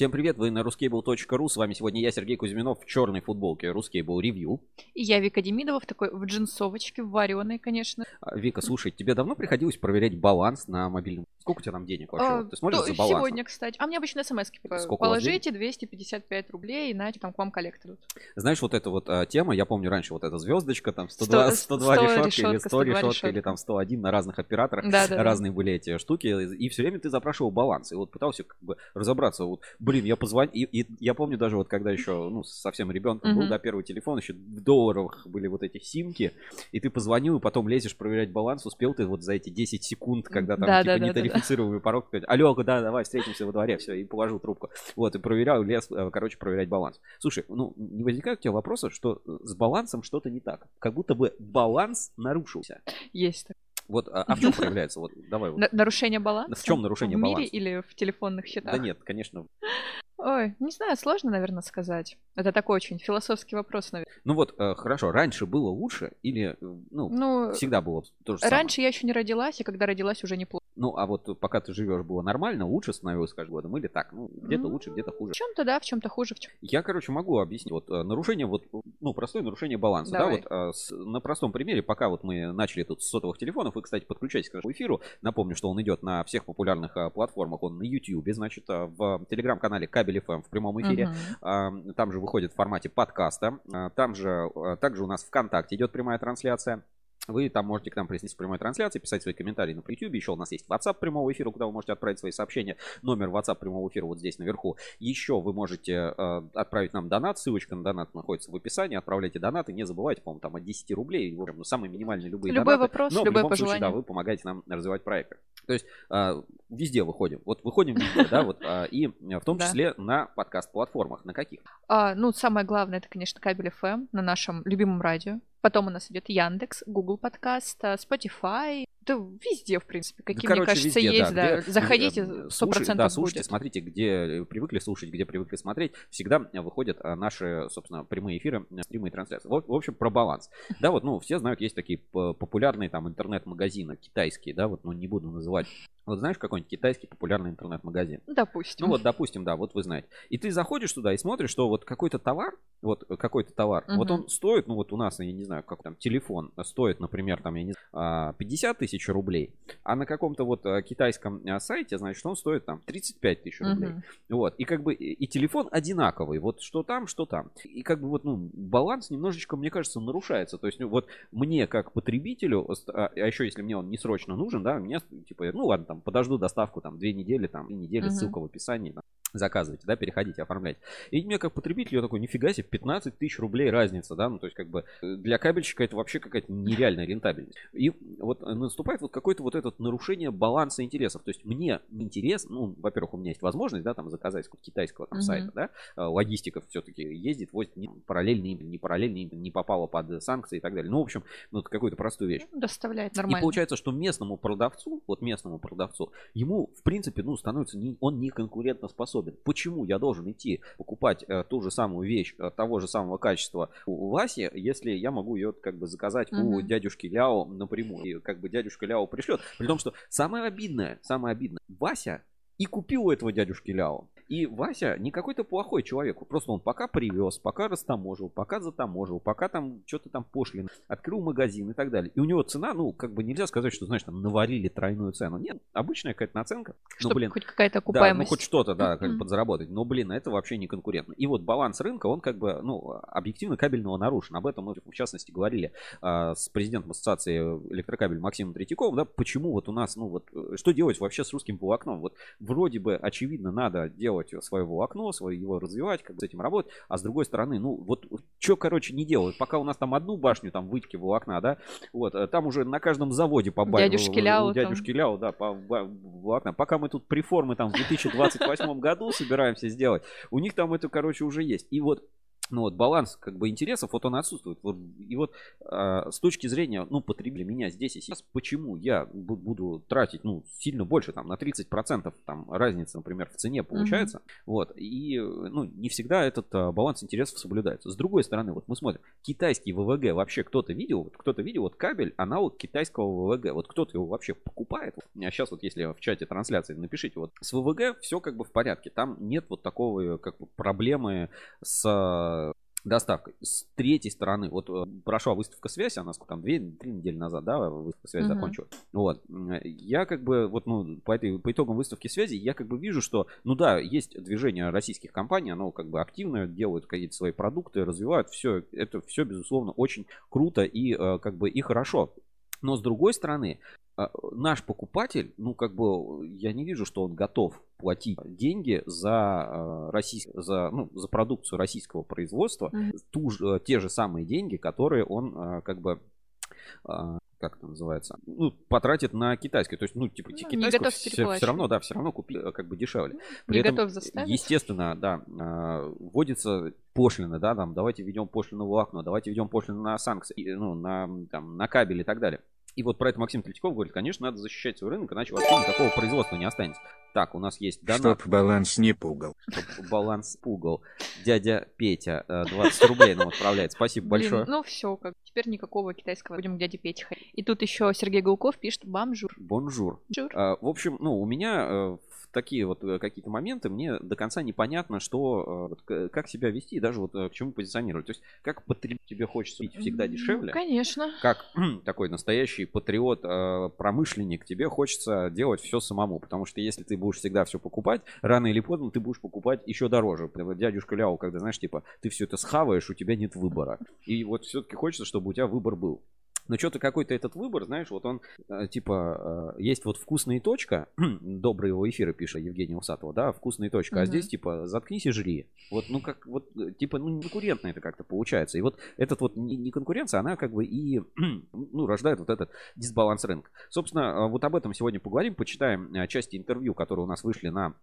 Всем привет, вы на ruskable.ru. С вами сегодня я, Сергей Кузьминов, в черной футболке Ruskable Review. И я Вика Демидова в такой в джинсовочке, в вареной, конечно. А, Вика, слушай, тебе давно приходилось проверять баланс на мобильном? Сколько у тебя там денег вообще? А, Ты смотришь то- за балансом? Сегодня, кстати. А мне обычно смс Сколько Положите 255 рублей, и знаете, там к вам коллектор. Знаешь, вот эта вот а, тема, я помню раньше вот эта звездочка, там 102, Сто- 102 сто решетки, или решетка, 100 102 решетка, или решетка. там 101 на разных операторах. Да-да-да. Разные были эти штуки, и все время ты запрашивал баланс. И вот пытался как бы разобраться. Вот, блин, я позвонил. И, и я помню даже вот когда еще, ну, совсем ребенком был, да, первый телефон, еще в долларовых были вот эти симки. И ты позвонил, и потом лезешь проверять баланс. Успел ты вот за эти 10 секунд, когда там типа Да-да-да-да-да. нетарифицируемый порог, сказать, алло, да, давай встретимся во дворе, все, и положил трубку. Вот, и проверял, лез, э, короче, проверять баланс. Слушай, ну, не возникает у тебя вопроса, что э, с балансом что-то не так? Как будто бы баланс нарушился. Есть. такое. Вот, а, а в чем проявляется? Вот, давай. вот. На- Нарушение баланса? В чём нарушение В мире баланса? или в телефонных счетах? Да нет, конечно. Ой, не знаю, сложно, наверное, сказать. Это такой очень философский вопрос, наверное. Ну вот, э, хорошо, раньше было лучше или, э, ну, Ну, всегда было то же самое? раньше я еще не родилась, и когда родилась, уже неплохо. Ну, а вот пока ты живешь, было нормально, лучше становилось с каждым годом или так? Ну, где-то М. лучше, где-то хуже. В чем-то да, в чем-то хуже, в чем. Я, короче, могу объяснить. Вот э, нарушение, вот, ну, простое нарушение баланса. Давай. Да, вот э, с- на простом примере, пока вот мы начали тут с сотовых телефонов, вы, кстати, подключайтесь к нашему эфиру. Напомню, что он идет на всех популярных э, платформах. Он на YouTube, значит, в телеграм-канале Кабель FM в прямом эфире. А, Там же выходит в формате подкаста. А, Там же, а, также у нас ВКонтакте идет прямая трансляция. Вы там можете к нам присоединиться в прямой трансляции, писать свои комментарии на YouTube. Еще у нас есть WhatsApp прямого эфира, куда вы можете отправить свои сообщения. Номер WhatsApp прямого эфира вот здесь наверху. Еще вы можете э, отправить нам донат. Ссылочка на донат находится в описании. Отправляйте донаты. Не забывайте, по-моему, там от 10 рублей. В общем, ну, самые минимальные любые Любой донаты. вопрос, Но в любое любом случае, да, пожелание. вы помогаете нам развивать проекты. То есть а, везде выходим. Вот выходим везде, да, вот. а, И в том Да. числе на подкаст-платформах. На каких? А, ну, самое главное, это, конечно, кабель FM на нашем любимом радио. Потом у нас идет Яндекс, Google подкаст, а, Spotify. Да везде, в принципе, какие, мне Короче, кажется, везде, есть, да. где, Заходите, э, сто слушай- Да, слушайте, будет. смотрите, где привыкли слушать, где привыкли смотреть. Всегда э, выходят наши, собственно, прямые эфиры, э, стримы и трансляции. В в общем, про баланс. Да, вот, ну, все знают, есть такие популярные там интернет-магазины китайские, да, вот, ну, не буду называть. Вот знаешь какой-нибудь китайский популярный интернет-магазин? Ну, Допустим. Ну вот, допустим, да, вот вы знаете. И ты заходишь туда и смотришь, что вот какой-то товар, вот э, какой-то товар, вот Мгм. он стоит, ну вот у нас, я не знаю, как там, телефон стоит, например, там, я не знаю, а, 50 тысяч рублей, а на каком-то вот э, китайском э, сайте, значит, он стоит там 35 тысяч рублей. Мгм. Вот, и как бы и телефон одинаковый, вот что там, что там. И как бы вот, ну, баланс немножечко, мне кажется, нарушается. То есть, ну, вот мне как потребителю, а а еще если мне он не срочно нужен, да, мне, типа, ну ладно, там, подожду доставку, там, две недели, там, две недели, Мгм. ссылка в описании, там, заказывайте, да, переходите, оформляйте. И мне как потребителю я такой, нифига себе, 15 тысяч рублей разница, да, ну, то есть, как бы, э, для кабельщика это вообще какая-то нереальная рентабельность. И вот наступает вот какое-то вот это нарушение баланса интересов. То есть, мне интересно, ну, во-первых, у меня есть возможность, да, там, заказать с китайского там Мгм. сайта, да, э, логистика все-таки ездит, возит не параллельно им, не параллельно им, не попало под санкции и так далее. Ну, в общем, ну, это какую-то простую вещь. Ну, Доставляет И нормально. получается, что местному продавцу, вот местному продавцу, ему, в принципе, ну, становится, не, он не конкурентоспособен. Почему я должен идти покупать э, ту же самую вещь э, того же самого качества у Васи, если я могу ее как бы заказать у Мгм. дядюшки Ляо напрямую, и как бы дядюшка Ляо пришлет. При том, что самое обидное, самое обидное, Вася и купил у этого дядюшки Ляо. И Вася не какой-то плохой человек. Просто он пока привез, пока растаможил, пока затаможил, пока там что-то там пошлин, открыл магазин и так далее. И у него цена, ну, как бы нельзя сказать, что, знаешь, там наварили тройную цену. Нет, обычная какая-то наценка. Ну, Чтобы блин, хоть какая-то да, ну окупаемость. хоть что-то, да, как подзаработать. Но, блин, это вообще не конкурентно. И вот баланс рынка, он как бы, ну, объективно кабельного нарушен. Об этом мы, в частности, говорили а, с президентом ассоциации электрокабель Максимом Третьяковым, да, почему вот у нас, ну, вот, э, что делать вообще с русским волокном? Вот вроде бы, очевидно, надо делать свое волокно, свое, его развивать, как бы с этим работать, а с другой стороны, ну, вот, что, короче, не делают? Пока у нас там одну башню, там, вытяки волокна, да, вот, э, там уже на каждом заводе по ба- Дядюшки Ляо дядюшки Ляо, да, по ба- волокна. Пока мы тут приформы там в 2028 году собираемся сделать, у них там это, короче, уже есть. И вот ну вот баланс как бы интересов, вот он отсутствует. Вот, и вот э, с точки зрения, ну, потребителя меня здесь и сейчас, почему я буду тратить, ну, сильно больше, там, на 30% там разница, например, в цене получается, mm-hmm. вот, и, ну, не всегда этот а, баланс интересов соблюдается. С другой стороны, вот мы смотрим, китайский ВВГ вообще кто-то видел, вот кто-то видел, вот кабель, аналог китайского ВВГ, вот кто-то его вообще покупает. А сейчас вот если в чате трансляции напишите, вот с ВВГ все как бы в порядке, там нет вот такого как бы проблемы с доставкой. С третьей стороны, вот э, прошла выставка связи, она сколько там, две, три недели назад, да, выставка связи uh-huh. закончилась. Вот. Я как бы, вот, ну, по, этой, по итогам выставки связи, я как бы вижу, что, ну да, есть движение российских компаний, оно как бы активно делают какие-то свои продукты, развивают все, это все, безусловно, очень круто и э, как бы и хорошо. Но с другой стороны, а, наш покупатель, ну, как бы, я не вижу, что он готов платить деньги за, а, российск... за, ну, за продукцию российского производства, mm-hmm. ту же, те же самые деньги, которые он, а, как бы, как это называется, ну, потратит на китайское. То есть, ну, типа, ну, китайское все, все равно, да, все равно купить э, как бы дешевле. При не этом, готов заставить. естественно, да, вводится пошлины, да, там, давайте введем пошлину в окно, давайте введем пошлину на санкции, ну, на, там, на кабель и так далее. И вот про это Максим Третьяков говорит, конечно, надо защищать свой рынок, иначе вообще никакого производства не останется. Так, у нас есть донат. Чтоб баланс не пугал. Чтоб баланс пугал. Дядя Петя 20 э, рублей нам отправляет. Спасибо Блин, большое. Ну все, как теперь никакого китайского. Будем к дяде Пете ходить. И тут еще Сергей Гулков пишет бомжур. Бонжур. А, в общем, ну, у меня э, такие вот э, какие-то моменты мне до конца непонятно, что, э, как себя вести и даже вот э, к чему позиционировать. То есть, как потребитель тебе хочется пить всегда дешевле. Конечно. Как такой настоящий патриот, промышленник, тебе хочется делать все самому. Потому что если ты будешь всегда все покупать, рано или поздно ты будешь покупать еще дороже. Дядюшка Ляо, когда, знаешь, типа, ты все это схаваешь, у тебя нет выбора. И вот все-таки хочется, чтобы у тебя выбор был. Но что-то какой-то этот выбор, знаешь, вот он, э, типа, э, есть вот вкусная точка, добрый его эфиры пишет Евгений Усатова, да, вкусная точка, угу. а здесь, типа, заткнись и жри. Вот, ну, как, вот, э, типа, ну, конкурентно это как-то получается. И вот этот вот не, не конкуренция, она как бы и, ну, рождает вот этот дисбаланс рынка. Собственно, вот об этом сегодня поговорим, почитаем части интервью, которые у нас вышли на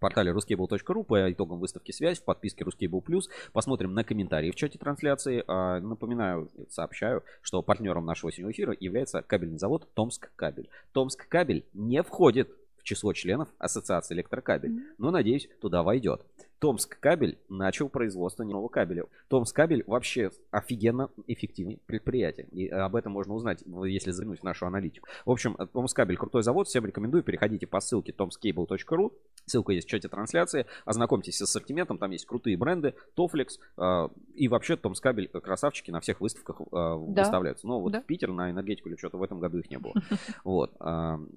портале ruscable.ru по итогам выставки «Связь» в подписке Ruscable Plus. Посмотрим на комментарии в чате трансляции. А, напоминаю, сообщаю, что партнером нашего сегодняшнего эфира является кабельный завод «Томск Кабель». «Томск Кабель» не входит в число членов Ассоциации электрокабель, но, надеюсь, туда войдет. Томск кабель начал производство нового кабеля. Томск кабель вообще офигенно эффективное предприятие. И об этом можно узнать, если заглянуть в нашу аналитику. В общем, Томск кабель крутой завод. Всем рекомендую. Переходите по ссылке tomscable.ru. Ссылка есть в чате трансляции. Ознакомьтесь с ассортиментом. Там есть крутые бренды. Тофлекс. И вообще Томск кабель красавчики на всех выставках да. выставляются. Но вот да. в Питер на энергетику или что-то в этом году их не было. Вот.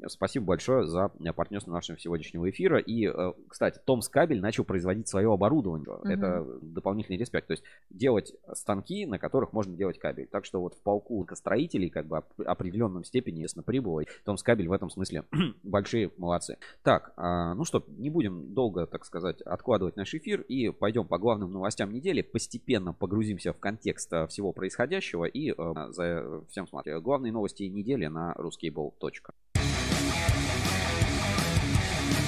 Спасибо большое за партнерство нашего сегодняшнего эфира. И, э, кстати, Томск кабель начал производить свое оборудование. Угу. Это дополнительный респект. То есть делать станки, на которых можно делать кабель. Так что вот в полку строителей как бы определенном степени, ясно, прибыло. И Томс кабель в этом смысле большие молодцы. Так, а, ну что, не будем долго, так сказать, откладывать наш эфир и пойдем по главным новостям недели. Постепенно погрузимся в контекст а, всего происходящего и а, за всем смотрим. Главные новости недели на ruskable.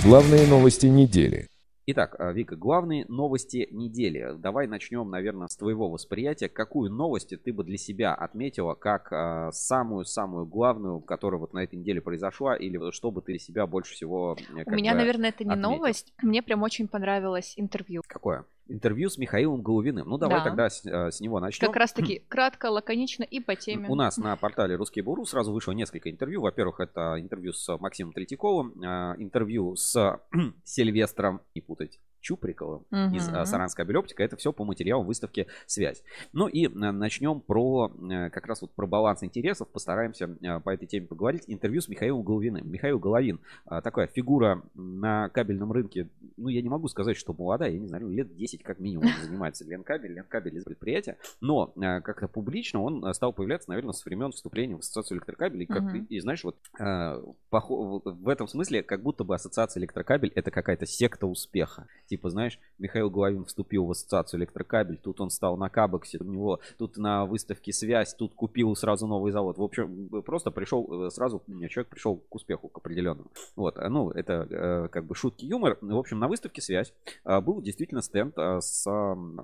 Главные новости недели. Итак, а, Вика, главные новости недели. Давай начнем, наверное, с твоего восприятия. Какую новость ты бы для себя отметила как самую-самую главную, которая вот на этой неделе произошла, или что бы ты для себя больше всего э, У меня, наверное, это не отметил? новость. Мне прям очень понравилось интервью. Какое? Интервью с Михаилом Головиным. Ну, давай да. тогда с, э, с него начнем. Как раз таки кратко, лаконично и по теме. У нас на портале Русский Буру сразу вышло несколько интервью. Во-первых, это интервью с Максимом Третьяковым, э, интервью с Сильвестром, не путать, Чуприковым угу. из а, Саранской Обелептика. Это все по материалам выставки «Связь». Ну и а, начнем про а, как раз вот про баланс интересов. Постараемся а, по этой теме поговорить. Интервью с Михаилом Головиным. Михаил Головин а, такая фигура на кабельном рынке. Ну, я не могу сказать, что молодая. Я не знаю, лет 10 как минимум занимается Ленкабель. Ленкабель из предприятия. Но а, как-то публично он стал появляться, наверное, с времен вступления в Ассоциацию электрокабелей. Как, угу. и, и знаешь, вот а, по, в этом смысле как будто бы Ассоциация электрокабель это какая-то секта успеха типа, знаешь, Михаил Головин вступил в ассоциацию электрокабель, тут он стал на Кабексе, у него тут на выставке связь, тут купил сразу новый завод. В общем, просто пришел, э, сразу человек пришел к успеху, к определенному. Вот, э, ну, это э, как бы шутки, юмор. В общем, на выставке связь был действительно стенд с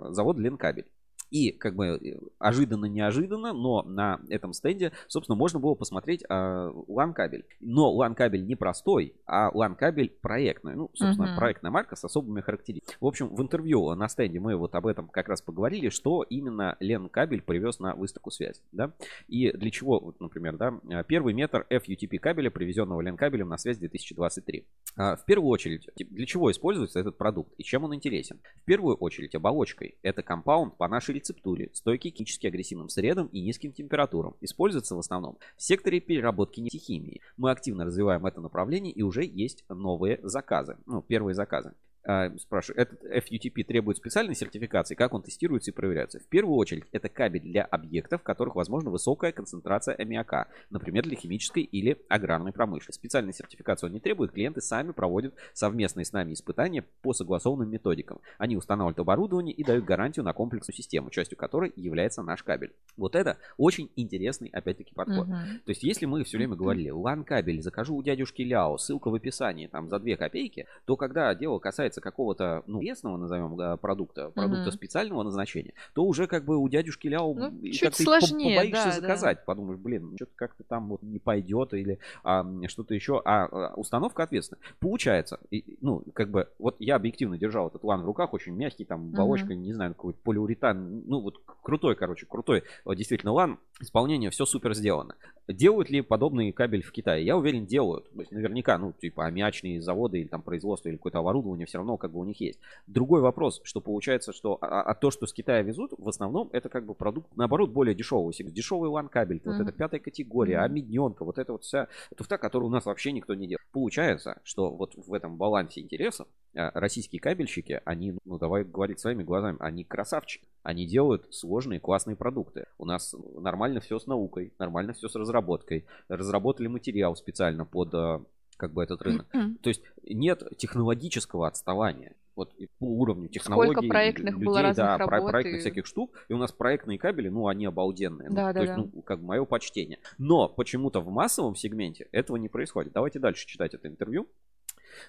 завода Ленкабель. И как бы э, ожиданно-неожиданно, но на этом стенде, собственно, можно было посмотреть э, LAN-кабель. Но LAN-кабель не простой, а LAN-кабель проектный. Ну, собственно, uh-huh. проектная марка с особыми характеристиками. В общем, в интервью на стенде мы вот об этом как раз поговорили, что именно LAN-кабель привез на выставку связи. Да? И для чего, вот, например, да, первый метр FUTP кабеля, привезенного LAN-кабелем на связь 2023. А, в первую очередь, для чего используется этот продукт и чем он интересен? В первую очередь, оболочкой. Это компаунд по нашей рецептуре, стойкий к химически агрессивным средам и низким температурам. Используется в основном в секторе переработки нефтехимии. Мы активно развиваем это направление и уже есть новые заказы. Ну, первые заказы. А, спрашиваю, этот FUTP требует специальной сертификации, как он тестируется и проверяется? В первую очередь, это кабель для объектов, в которых возможна высокая концентрация аммиака, например, для химической или аграрной промышленности. Специальной сертификации он не требует, клиенты сами проводят совместные с нами испытания по согласованным методикам. Они устанавливают оборудование и дают гарантию на комплексную систему, частью которой является наш кабель. Вот это очень интересный, опять-таки, подход. Uh-huh. То есть, если мы все время говорили, LAN кабель закажу у дядюшки Ляо, ссылка в описании, там, за 2 копейки, то когда дело касается касается какого-то, ну, местного, назовем, да, продукта, продукта угу. специального назначения, то уже как бы у дядюшки Ляо ну, как-то сложнее, побоишься да, заказать. Да. Подумаешь, блин, что-то как-то там вот не пойдет или а, что-то еще. А, а установка ответственная. Получается, и, ну, как бы, вот я объективно держал этот LAN в руках, очень мягкий, там, оболочка, угу. не знаю, какой-то полиуретан, ну, вот крутой, короче, крутой, вот, действительно, LAN, исполнение, все супер сделано. Делают ли подобный кабель в Китае? Я уверен, делают. То есть наверняка, ну, типа аммиачные заводы или там производство или какое-то оборудование все равно как бы у них есть. Другой вопрос, что получается, что а, а то, что с Китая везут, в основном это как бы продукт, наоборот, более дешевый. Дешевый лан кабель, mm-hmm. вот это пятая категория, mm-hmm. амидненка, вот это вот вся туфта, которую у нас вообще никто не делает. Получается, что вот в этом балансе интересов а, российские кабельщики, они, ну давай говорить своими глазами, они красавчики. Они делают сложные, классные продукты. У нас нормально все с наукой, нормально все с разработкой. Разработали материал специально под а, как бы этот рынок. То есть нет технологического отставания. Вот по уровню технологий, Сколько проектных людей, было разных да, работ проектных и... всяких штук. И у нас проектные кабели, ну, они обалденные. Да, ну, да, то есть, да. ну, как бы мое почтение. Но почему-то в массовом сегменте этого не происходит. Давайте дальше читать это интервью.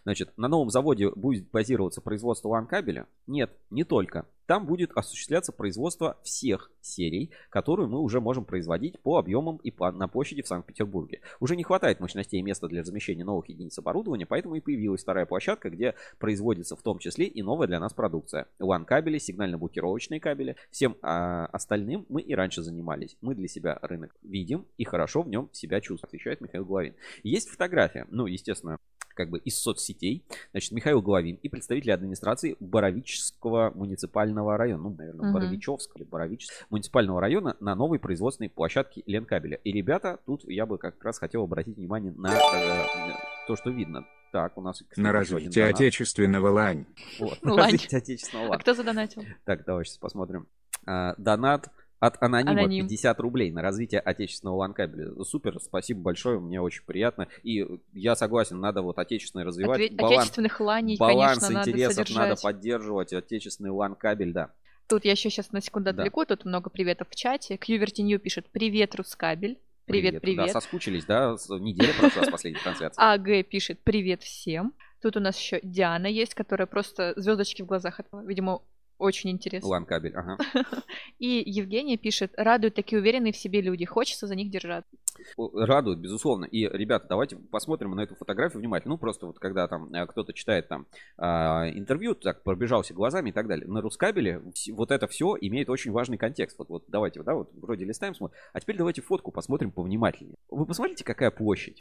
Значит, на новом заводе будет базироваться производство LAN-кабеля? Нет, не только. Там будет осуществляться производство всех серий, которые мы уже можем производить по объемам и по, на площади в Санкт-Петербурге. Уже не хватает мощностей и места для размещения новых единиц оборудования, поэтому и появилась вторая площадка, где производится в том числе и новая для нас продукция. LAN-кабели, сигнально-блокировочные кабели. Всем а, остальным мы и раньше занимались. Мы для себя рынок видим и хорошо в нем себя чувствуем, отвечает Михаил Главин. Есть фотография, ну, естественно, как бы из соцсетей. Значит, Михаил Головин и представители администрации Боровического муниципального района, ну, наверное, угу. Боровичевского или Боровического муниципального района на новой производственной площадке Ленкабеля. И, ребята, тут я бы как раз хотел обратить внимание на э, то, что видно. Так, у нас... Кстати, на развитие отечественного лань. Вот, на развитие отечественного лань. А кто задонатил? Так, давай сейчас посмотрим. А, донат от анонима Аноним. 50 рублей на развитие отечественного ланкабеля. Супер, спасибо большое, мне очень приятно. И я согласен, надо вот отечественное развивать. Отве- баланс, отечественных ланей, баланс конечно, интересов надо, содержать. надо поддерживать, отечественный ланкабель, да. Тут я еще сейчас на секунду отвлеку, да. тут много приветов в чате. Кьюверти Нью пишет «Привет, Рускабель». Привет, привет. привет. Да, соскучились, да? Неделя прошла с последней трансляции. АГ пишет «Привет всем». Тут у нас еще Диана есть, которая просто звездочки в глазах. Видимо, очень интересно. Лан-кабель, ага. И Евгения пишет, радуют такие уверенные в себе люди, хочется за них держаться. Радуют, безусловно. И, ребята, давайте посмотрим на эту фотографию внимательно. Ну, просто вот когда там э, кто-то читает там а, интервью, так пробежался глазами и так далее. На Рускабеле вот это все имеет очень важный контекст. Вот, вот давайте, да, вот вроде листаем, смотрим. А теперь давайте фотку посмотрим повнимательнее. Вы посмотрите, какая площадь.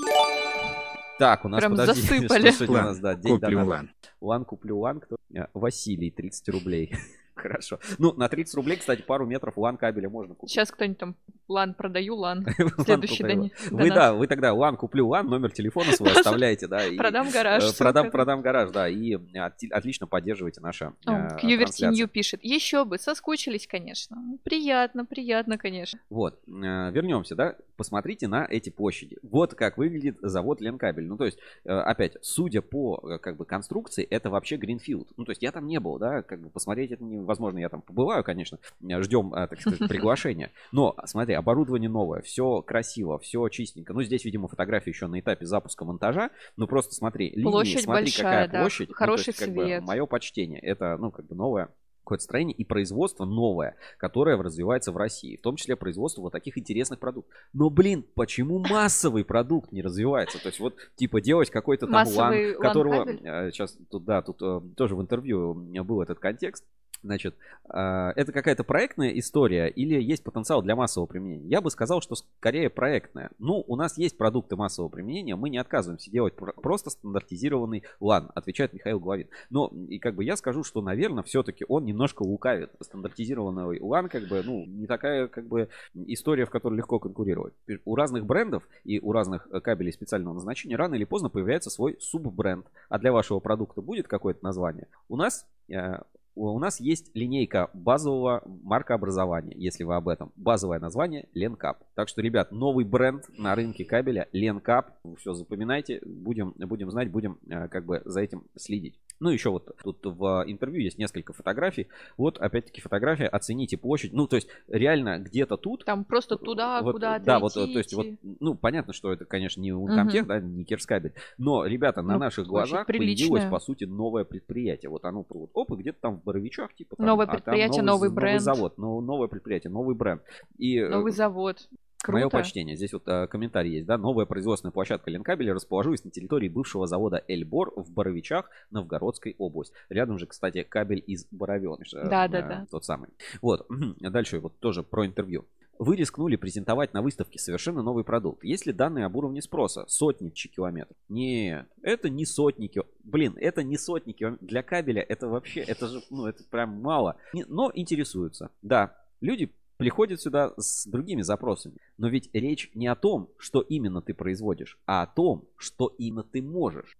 Так, у нас, Прям подожди, засыпали. что сегодня у нас, да, день Куплю лан. LAN куплю LAN. Кто? Э, Василий, 30 рублей. Хорошо. Ну, на 30 рублей, кстати, пару метров LAN кабеля можно купить. Сейчас кто-нибудь там LAN продаю, LAN. Следующий день. Вы, да, вы тогда LAN куплю LAN, номер телефона свой оставляете, да. и, Продам гараж. э, Продам, продам гараж, да. И от- отлично поддерживайте наше э, QWERTY New пишет. Еще бы, соскучились, конечно. Приятно, приятно, конечно. Вот, э, вернемся, да, посмотрите на эти площади. Вот как выглядит завод Ленкабель. Ну, то есть, э, опять, судя по, э, как бы, конструкции, это вообще Гринфилд. Ну, то есть, я там не был, да, как бы, посмотреть это невозможно. Я там побываю, конечно, Э, ждем, э, так сказать, приглашения. Но, смотри, оборудование новое, все красиво, все чистенько. Ну, здесь, видимо, фотография еще на этапе запуска монтажа. Ну, просто смотри, линии, Площадь смотри, большая, какая да, площадь. Ну, хороший есть, как бы, свет. мое почтение. Это, ну, как бы, новое какое-то строение и производство новое, которое развивается в России, в том числе производство вот таких интересных продуктов. Но, блин, почему массовый продукт не развивается? То есть вот, типа, делать какой-то там массовый лан, которого... Сейчас, э, тут, да, тут э, тоже в интервью был этот контекст. Значит, а, это какая-то проектная история или есть потенциал для массового применения? Я бы сказал, что скорее проектная. Ну, у нас есть продукты массового применения, мы не отказываемся делать просто стандартизированный LAN, отвечает Михаил Главин. Но, и как бы я скажу, что, наверное, все-таки он немножко лукавит. Стандартизированный LAN, как бы, ну, не такая, как бы, история, в которой легко конкурировать. У разных брендов и у разных э, кабелей специального назначения рано или поздно появляется свой суббренд. А для вашего продукта будет какое-то название? У нас э, у нас есть линейка базового маркообразования, если вы об этом. Базовое название Ленкаб. Так что, ребят, новый бренд на рынке кабеля Ленкаб. Все запоминайте, будем, будем знать, будем э, как бы за этим следить. Ну, еще вот тут в интервью есть несколько фотографий. Вот, опять-таки, фотография. Оцените площадь. Ну, то есть, реально где-то тут. Там просто туда, вот, куда Да, вот, то есть, вот, ну, понятно, что это, конечно, не Ункомтех, угу. да, не Кирскабель. Но, ребята, на ну, наших глазах появилось, по сути, новое предприятие. Вот оно, вот, оп, и где-то там Боровичах, типа. Там, новое предприятие, а новый, новый бренд. Новый завод, ну, новое предприятие, новый бренд. И, э, новый завод. Круто. Мое почтение. Здесь вот э, комментарий есть, да. Новая производственная площадка Ленкабеля расположилась на территории бывшего завода Эльбор в Боровичах, Новгородской области. Рядом же, кстати, кабель из Боровеныша. Э, да, э, да, да. Тот самый. Вот. Дальше вот тоже про интервью. Вы рискнули презентовать на выставке совершенно новый продукт. Есть ли данные об уровне спроса? Сотни километров. Нет, это не сотни километров. Блин, это не сотни километров. Для кабеля это вообще, это же, ну, это прям мало. Но интересуются. Да, люди приходят сюда с другими запросами. Но ведь речь не о том, что именно ты производишь, а о том, что именно ты можешь.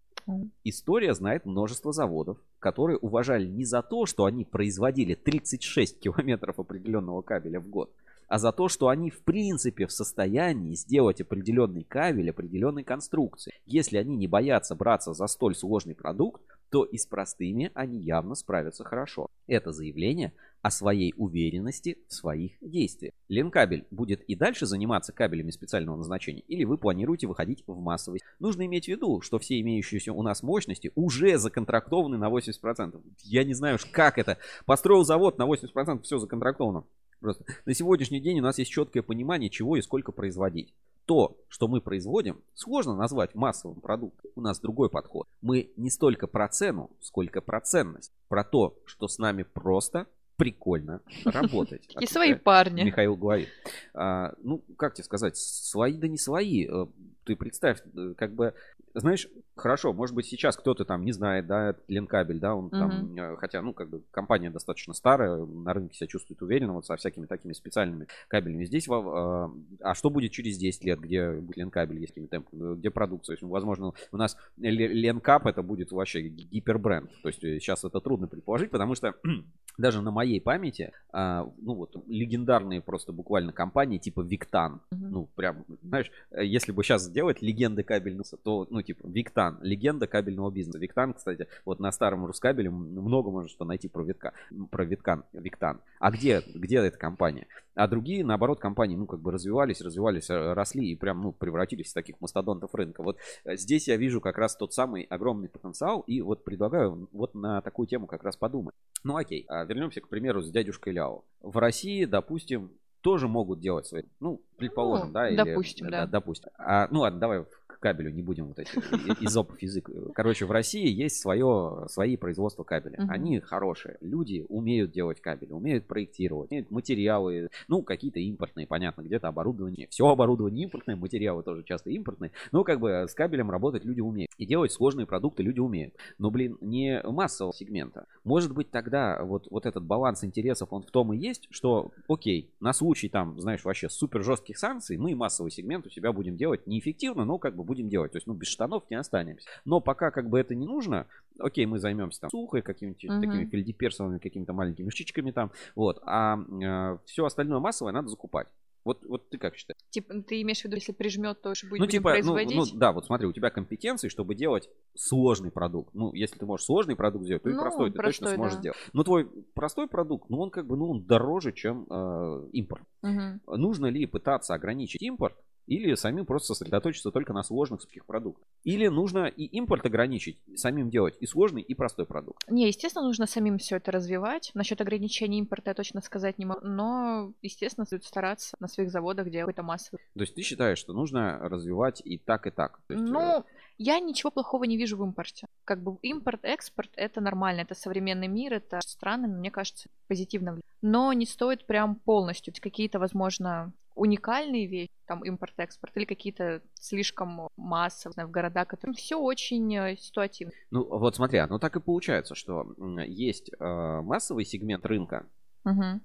История знает множество заводов, которые уважали не за то, что они производили 36 километров определенного кабеля в год, а за то, что они в принципе в состоянии сделать определенный кабель определенной конструкции. Если они не боятся браться за столь сложный продукт, то и с простыми они явно справятся хорошо. Это заявление о своей уверенности в своих действиях. Ленкабель будет и дальше заниматься кабелями специального назначения, или вы планируете выходить в массовый? Нужно иметь в виду, что все имеющиеся у нас мощности уже законтрактованы на 80%. Я не знаю, как это. Построил завод на 80%, все законтрактовано. Просто на сегодняшний день у нас есть четкое понимание, чего и сколько производить. То, что мы производим, сложно назвать массовым продуктом. У нас другой подход. Мы не столько про цену, сколько про ценность. Про то, что с нами просто прикольно работать. И свои парни. Михаил говорит. А, ну, как тебе сказать, свои да не свои. Э, ты представь, э, как бы знаешь, хорошо, может быть, сейчас кто-то там не знает, да, Ленкабель, да, он там, uh хотя, ну, как бы компания достаточно старая, на рынке себя чувствует уверенно, вот со всякими такими специальными кабелями. Здесь, а, а что будет через 10 лет, где будет Ленкабель, есть какими темпами, где продукция? Есть, возможно, у нас Ленкап это будет вообще гипербренд, то есть сейчас э, это трудно предположить, потому что даже на моей памяти, а, ну, вот, легендарные просто буквально компании типа Виктан, uh ну, прям, знаешь, э, если бы сейчас сделать легенды кабельного, то, ну, ну, типа, Виктан, легенда кабельного бизнеса. Виктан, кстати, вот на старом Рускабеле много можно что найти про Витка, про Виткан, Виктан. А где, где эта компания? А другие, наоборот, компании, ну, как бы развивались, развивались, э, росли и прям, ну, превратились в таких мастодонтов рынка. Вот э, здесь я вижу как раз тот самый огромный потенциал и вот предлагаю вот на такую тему как раз подумать. Ну, окей, а вернемся, к примеру, с дядюшкой Ляо. В России, допустим, тоже могут делать свои, ну, предположим, ну, да, или, допустим, да, да. допустим. А, ну ладно, давай кабелю, не будем вот эти изопов язык. Короче, в России есть свое, свои производства кабеля. Uh-huh. Они хорошие. Люди умеют делать кабели, умеют проектировать, умеют материалы, ну, какие-то импортные, понятно, где-то оборудование. Все оборудование импортное, материалы тоже часто импортные. Но как бы с кабелем работать люди умеют. И делать сложные продукты люди умеют. Но, блин, не массового сегмента. Может быть, тогда вот, вот этот баланс интересов, он в том и есть, что, окей, на случай там, знаешь, вообще супер жестких санкций, мы массовый сегмент у себя будем делать неэффективно, но как бы будем делать. То есть, ну, без штанов не останемся. Но пока как бы это не нужно, окей, мы займемся там сухой, какими-то uh-huh. такими фельдеперсовыми, какими-то маленькими штучками там, вот. А э, все остальное массовое надо закупать. Вот, вот ты как считаешь? Типа, ты имеешь в виду, если прижмет, то что будет ну, типа, производить? Ну, ну, да, вот смотри, у тебя компетенции, чтобы делать сложный продукт. Ну, если ты можешь сложный продукт сделать, то ну, и простой, простой ты точно сможешь да. сделать. Но твой простой продукт, ну, он как бы, ну, он дороже, чем э, импорт. Угу. Нужно ли пытаться ограничить импорт Или самим просто сосредоточиться только на сложных сухих продуктах. Или нужно и импорт ограничить, самим делать и сложный, и простой продукт. Не, естественно, нужно самим все это развивать. Насчет ограничения импорта я точно сказать не могу. Но, естественно, стоит стараться на своих заводах делать какой-то массовый. То есть ты считаешь, что нужно развивать и так, и так? есть, ну, э, я ничего плохого не вижу в импорте. Как бы импорт, экспорт — это нормально, это современный мир, это страны, мне кажется, позитивно. Но не стоит прям полностью. Какие-то, возможно, уникальные вещи, там импорт-экспорт, или какие-то слишком массовые в города, которые все очень э, ситуативно. Ну вот смотря, ну так и получается, что есть э, массовый сегмент рынка, угу.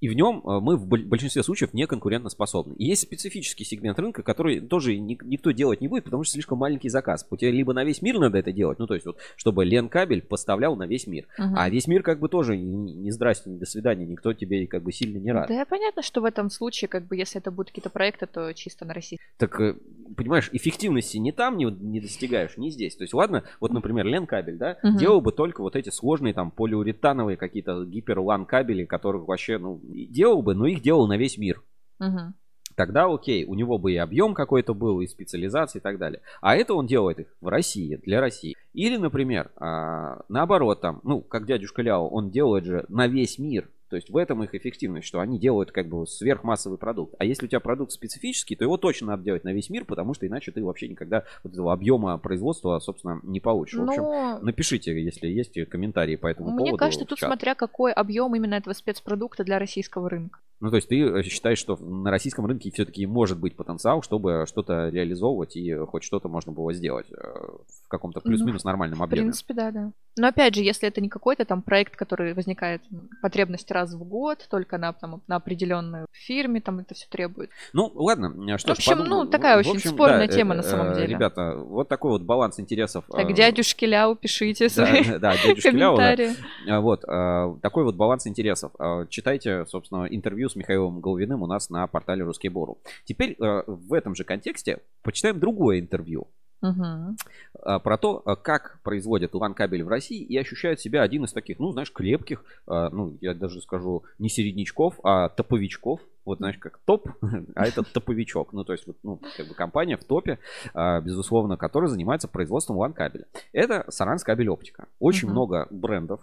И в нем э, мы в большинстве случаев не конкурентоспособны. И есть специфический сегмент рынка, который тоже никто делать не будет, потому что слишком маленький заказ. У тебя либо на весь мир надо это делать, ну то есть вот, чтобы Ленкабель поставлял на весь мир. Угу. А весь мир как бы тоже не, не здрасте, не до свидания, никто тебе как бы сильно не рад. Да, понятно, что в этом случае, как бы, если это будут какие-то проекты, то чисто на России. Так, э, понимаешь, эффективности не там не, не достигаешь, не здесь. То есть, ладно, вот, например, Ленкабель, да, угу. делал бы только вот эти сложные там полиуретановые какие-то гиперлан кабели, которых вообще, ну, делал бы, но их делал на весь мир. Угу. Тогда окей, у него бы и объем какой-то был, и специализация и так далее. А это он делает их в России, для России. Или, например, а, наоборот, там, ну, как дядюшка Ляо, он делает же на весь мир то есть в этом их эффективность, что они делают как бы сверхмассовый продукт. А если у тебя продукт специфический, то его точно надо делать на весь мир, потому что иначе ты вообще никогда вот этого объема производства, собственно, не получишь. Но... В общем, напишите, если есть комментарии по этому Мне поводу. Мне кажется, тут смотря какой объем именно этого спецпродукта для российского рынка. Ну, то есть ты э, считаешь, что на российском рынке все-таки может быть потенциал, чтобы что-то реализовывать и хоть что-то можно было сделать э, в каком-то плюс-минус ну, нормальном объеме? В принципе, да, да. Но опять же, если это не какой-то там проект, который возникает потребность раз в год, только на, там, на определенной фирме, там это все требует. Ну, ладно, э, что В общем, ж, подум... ну, такая в очень общем, спорная да, тема на самом деле. Ребята, вот такой вот баланс интересов. Так, дядюшки Ляу, пишите свои да, да, дядюшки комментарии. Ляу, да. Вот, такой вот баланс интересов. Читайте, собственно, интервью с Михаилом Головиным у нас на портале Русский Бору. Теперь э, в этом же контексте почитаем другое интервью. Угу. Про то, э, как производят лан-кабель в России и ощущают себя один из таких, ну, знаешь, крепких, э, ну, я даже скажу, не середнячков, а топовичков. Вот, знаешь, как топ, а это топовичок. Ну, то есть, вот, ну, как бы компания в топе, безусловно, которая занимается производством лан-кабеля. Это Саранс кабель оптика. Очень угу. много брендов,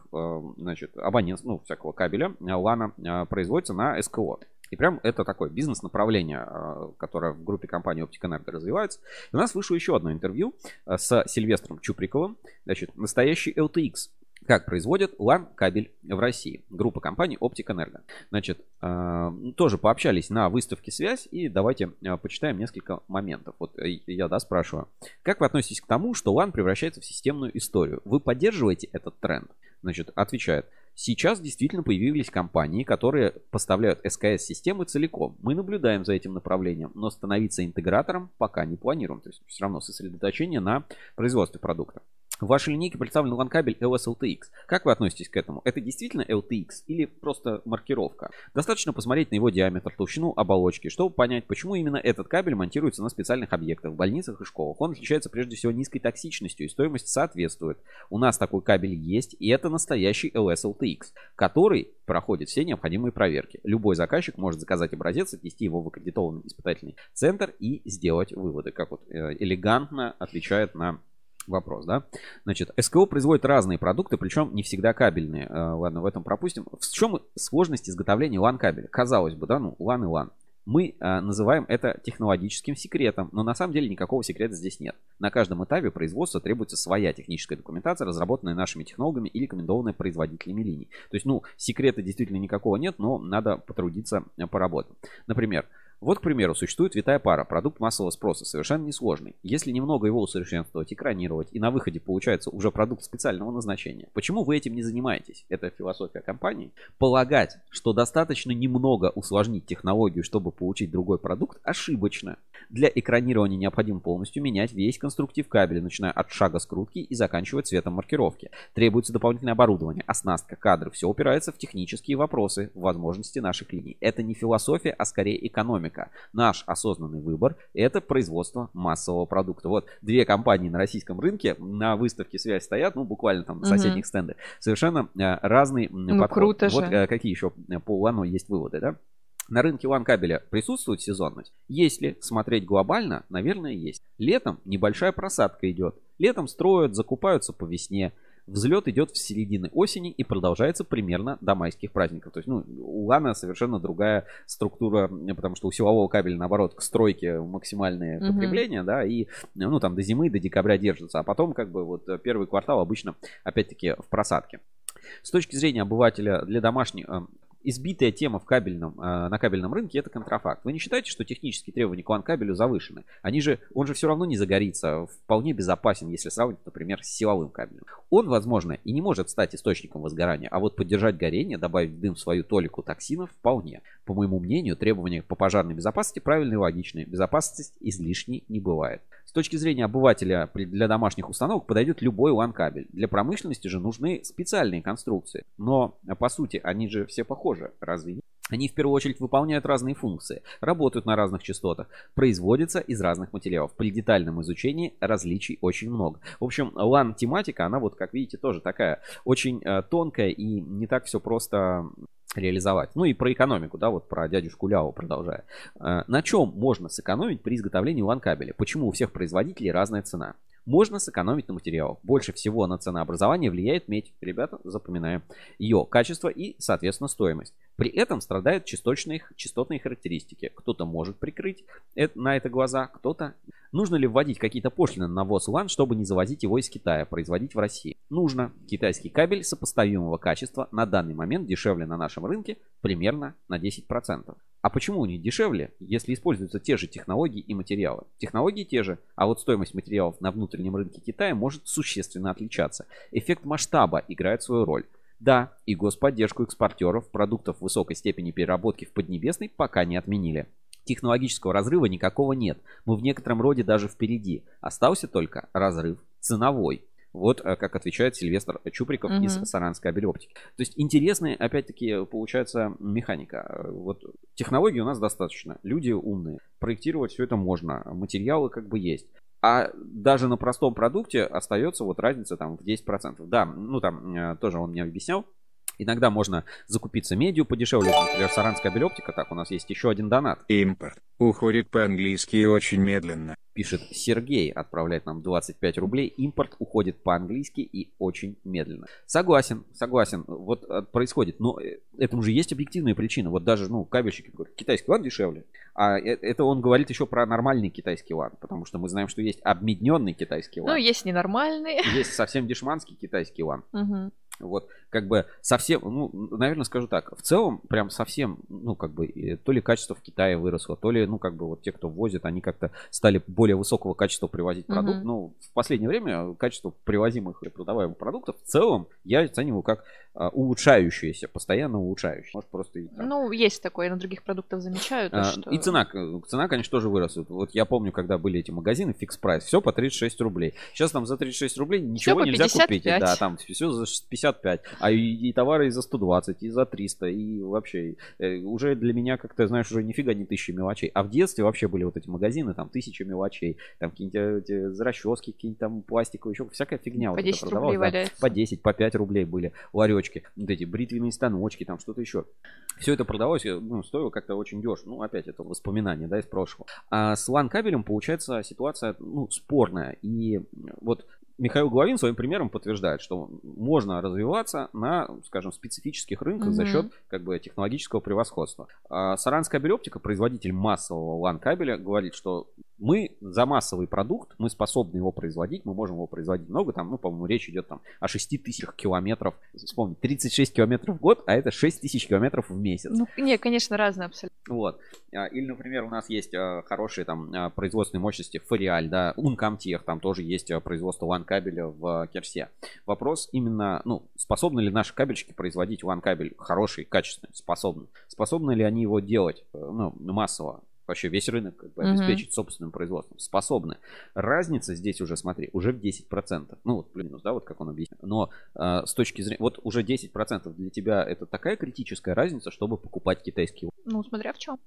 значит, абонент, ну, всякого кабеля лана производится на СКО. И прям это такое бизнес-направление, а, которое в группе компании Оптика Энерго развивается. И у нас вышло еще одно интервью а, с Сильвестром Чуприковым. Значит, настоящий LTX. Как производят LAN кабель в России. Группа компаний Оптик Энерго. Значит, а, тоже пообщались на выставке «Связь» и давайте почитаем несколько моментов. Вот э, я, да, спрашиваю. Как вы относитесь к тому, что LAN превращается в системную историю? Вы поддерживаете этот тренд? Значит, отвечает. Сейчас действительно появились компании, которые поставляют СКС-системы целиком. Мы наблюдаем за этим направлением, но становиться интегратором пока не планируем. То есть все равно сосредоточение на производстве продукта. В вашей линейке представлен LAN-кабель LS-LTX. Как вы относитесь к этому? Это действительно LTX или просто маркировка? Достаточно посмотреть на его диаметр, толщину оболочки, чтобы понять, почему именно этот кабель монтируется на специальных объектах, в больницах и школах. Он отличается прежде всего низкой токсичностью и стоимость соответствует. У нас такой кабель есть, и это настоящий LS-LTX, который проходит все необходимые проверки. Любой заказчик может заказать образец, отнести его в аккредитованный испытательный центр и сделать выводы, как вот э, элегантно отвечает на вопрос, да? Значит, СКО производит разные продукты, причем не всегда кабельные. Э, ладно, в этом пропустим. В чем сложность изготовления LAN-кабеля? Казалось бы, да, ну, LAN и LAN. Мы э, называем это технологическим секретом, но на самом деле никакого секрета здесь нет. На каждом этапе производства требуется своя техническая документация, разработанная нашими технологами и рекомендованная производителями линий. То есть, ну, секрета действительно никакого нет, но надо потрудиться, э, поработать. Например, вот, к примеру, существует витая пара, продукт массового спроса, совершенно несложный. Если немного его усовершенствовать, экранировать, и на выходе получается уже продукт специального назначения, почему вы этим не занимаетесь? Это философия компании. Полагать, что достаточно немного усложнить технологию, чтобы получить другой продукт, ошибочно. Для экранирования необходимо полностью менять весь конструктив кабеля, начиная от шага скрутки и заканчивая цветом маркировки. Требуется дополнительное оборудование, оснастка, кадры. Все упирается в технические вопросы, возможности наших линий. Это не философия, а скорее экономика экономика. Наш осознанный выбор – это производство массового продукта. Вот две компании на российском рынке на выставке «Связь» стоят, ну, буквально там на соседних угу. стендах. Совершенно э, разный ну, подход. Круто вот же. Э, какие еще по УАНу есть выводы, да? На рынке LAN кабеля присутствует сезонность? Если смотреть глобально, наверное, есть. Летом небольшая просадка идет. Летом строят, закупаются по весне. Взлет идет в середине осени и продолжается примерно до майских праздников. То есть, ну, у Лана совершенно другая структура, потому что у силового кабеля, наоборот, к стройке максимальное mm-hmm. потребление, да, и, ну, там до зимы, до декабря держится. А потом, как бы, вот первый квартал обычно, опять-таки, в просадке. С точки зрения обывателя для домашних, э, избитая тема в кабельном, э, на кабельном рынке это контрафакт. Вы не считаете, что технические требования к кабелю завышены? Они же, он же все равно не загорится, вполне безопасен, если сравнить, например, с силовым кабелем. Он, возможно, и не может стать источником возгорания, а вот поддержать горение, добавить в дым свою толику токсинов вполне. По моему мнению, требования по пожарной безопасности правильные и логичные. Безопасность излишней не бывает. С точки зрения обывателя для домашних установок подойдет любой LAN-кабель. Для промышленности же нужны специальные конструкции. Но, по сути, они же все похожи, разве нет? Они в первую очередь выполняют разные функции, работают на разных частотах, производятся из разных материалов. При детальном изучении различий очень много. В общем, LAN-тематика, она вот, как видите, тоже такая очень э, тонкая и не так все просто реализовать. Ну и про экономику, да, вот про дядюшку Ляо продолжая. Э, на чем можно сэкономить при изготовлении LAN-кабеля? Почему у всех производителей разная цена? Можно сэкономить на материалах. Больше всего на ценообразование влияет медь. Ребята, запоминаем. Ее качество и, соответственно, стоимость. При этом страдают частотные, частотные характеристики. Кто-то может прикрыть это, на это глаза, кто-то... Нужно ли вводить какие-то пошлины на ВОЗ ЛАН, чтобы не завозить его из Китая, производить в России? Нужно. Китайский кабель сопоставимого качества на данный момент дешевле на нашем рынке примерно на 10%. А почему у дешевле, если используются те же технологии и материалы? Технологии те же, а вот стоимость материалов на внутреннем рынке Китая может существенно отличаться. Эффект масштаба играет свою роль. Да, и господдержку экспортеров продуктов высокой степени переработки в Поднебесной пока не отменили. Технологического разрыва никакого нет. Мы в некотором роде даже впереди. Остался только разрыв ценовой. Вот э, как отвечает Сильвестр Чуприков угу. из Саранской абелеоптики. То есть интересная, опять-таки, получается механика. Вот технологий у нас достаточно. Люди умные. Проектировать все это можно. Материалы как бы есть. А даже на простом продукте остается вот разница там в 10%. Да, ну там э, тоже он мне объяснял. Иногда можно закупиться медью подешевле, например, Саранская белептика. Так, у нас есть еще один донат. Импорт. Уходит по-английски очень медленно. Пишет Сергей, отправляет нам 25 рублей. Импорт уходит по-английски и очень медленно. Согласен, согласен. Вот э, происходит. Но э, этому же есть объективная причина. Вот даже, ну, кабельщики говорят, китайский лан дешевле. А это он говорит еще про нормальный китайский LAN. Потому что мы знаем, что есть обмедненный китайский лан. Ну, есть ненормальный. Есть совсем дешманский китайский LAN. Угу. Вот, как бы совсем, ну, наверное, скажу так, в целом, прям совсем, ну, как бы, то ли качество в Китае выросло, то ли, ну, как бы, вот те, кто возит, они как-то стали более высокого качества привозить продукт. Mm-hmm. Ну, в последнее время качество привозимых и продаваемых продуктов в целом я оцениваю как а, улучшающееся, постоянно улучшающееся. Может, просто и. Ну, есть такое, на других продуктах замечают. А, что... И цена, цена, конечно, тоже выросла. Вот я помню, когда были эти магазины, фикс прайс, все по 36 рублей. Сейчас там за 36 рублей ничего нельзя 55. купить. Да, там все за 55. А и, и товары и за 120, и за 300, и вообще. Э, уже для меня как-то, знаешь, уже нифига не тысяча мелочей. А в детстве вообще были вот эти магазины, там тысяча мелочей. Там какие-нибудь э, расчески, какие-нибудь там пластиковые, еще всякая фигня. По вот 10 рублей да, По 10, по 5 рублей были ларечки вот эти бритвенные станочки, там что-то еще. Все это продавалось, э, ну, стоило как-то очень дешево. Ну, опять это воспоминания, да, из прошлого. А с LAN-кабелем получается ситуация, ну, спорная. И вот Михаил Головин своим примером подтверждает, что можно развиваться на, скажем, специфических рынках mm-hmm. за счет как бы технологического превосходства. А Саранская кабелеоптика, производитель массового LAN кабеля, говорит, что мы за массовый продукт, мы способны его производить, мы можем его производить много, там, ну, по-моему, речь идет там о 6 тысячах километров, вспомни, 36 километров в год, а это 6 тысяч километров в месяц. Ну, не, конечно, разные абсолютно. Вот. А, или, например, у нас есть а, хорошие там а, производственные мощности Фариаль, да, Uncomtech, там тоже есть производство LAN кабеля в Керсе. Вопрос именно, ну, способны ли наши кабельщики производить LAN кабель хороший, качественный, способны. Способны ли они его делать, э, ну, массово? вообще весь рынок как бы, обеспечить собственным производством, способны. Разница здесь уже, смотри, уже в 10%. Ну, вот плюс, да, вот как он объяснил. Но э, с точки зрения, вот уже 10% для тебя это такая критическая разница, чтобы покупать китайский Ну, смотря в чем.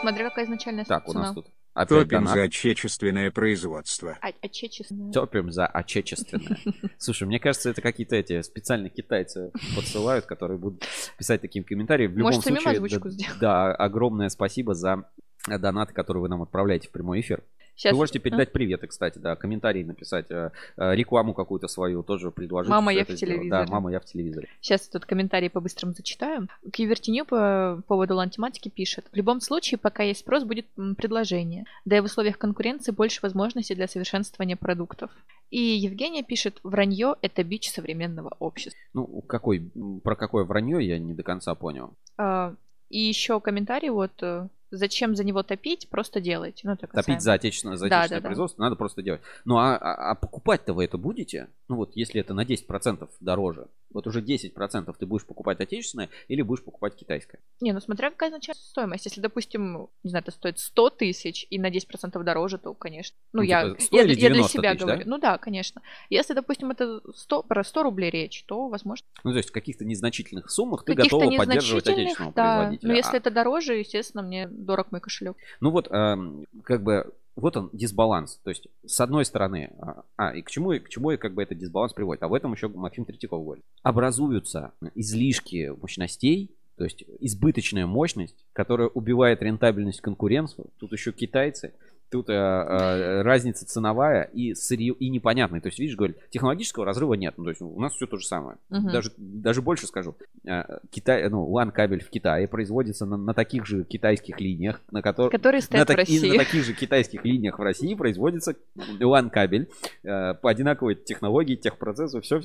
Смотря какая изначальная так, цена. у нас тут Опять Топим донат. за отечественное производство. А- отечественное. Топим за отечественное. Слушай, мне кажется, это какие-то эти специальные китайцы подсылают, которые будут писать такие комментарии. В любом Может, случае, озвучку да, сделать? да, огромное спасибо за донаты, которые вы нам отправляете в прямой эфир. Сейчас. Вы можете передать приветы, кстати, да, комментарии написать, э, э, рекламу какую-то свою тоже предложить. Мама, я в телевизоре. Да, мама, я в телевизоре. Сейчас тут комментарии по-быстрому зачитаю. Кьювертиню по поводу лантематики пишет. В любом случае, пока есть спрос, будет предложение. Да и в условиях конкуренции больше возможностей для совершенствования продуктов. И Евгения пишет, вранье – это бич современного общества. Ну, какой, про какое вранье я не до конца понял. А, И еще комментарий вот, э, зачем за него топить, просто делайте. Ну, это Топить за отечественное, за Да, отечественное да, да. производство надо просто делать. Ну, а, а- а покупать-то вы это будете? Ну, вот если это на 10% дороже, вот уже 10% ты будешь покупать отечественное или будешь покупать китайское? Не, ну смотря какая начальная стоимость. Если, допустим, не знаю, это стоит 100 тысяч и на 10% дороже, то, конечно. Ну, Ну, я, типа 100 я, или я для 90 себя тысяч, да? говорю. Ну да, конечно. Если, допустим, это 100, про 100 рублей речь, то, возможно, Ну, то есть в каких-то незначительных суммах ты каких-то готова поддерживать отечественного да. производителя. Но если А- это дороже, естественно, мне дорог мой кошелек. Ну вот, эм, как бы, вот он дисбаланс. То есть, с одной стороны, а, а, и к чему, и к чему и как бы этот дисбаланс приводит? А в этом еще Максим Третьяков говорит. Образуются излишки мощностей, то есть избыточная мощность, которая убивает рентабельность конкуренцию. Тут еще китайцы. Тут э, э, разница ценовая и сырье, и непонятная. То есть, видишь, говорит, технологического разрыва нет. Ну, то есть у нас все то же самое. Мгм. Даже, даже больше скажу. Э, Китай, ну, LAN кабель в Китае производится на, на таких же китайских линиях, на которых Которые на, стоят в так- и на России. таких же китайских линиях в России производится LAN кабель э, по одинаковой технологии, техпроцессу, все,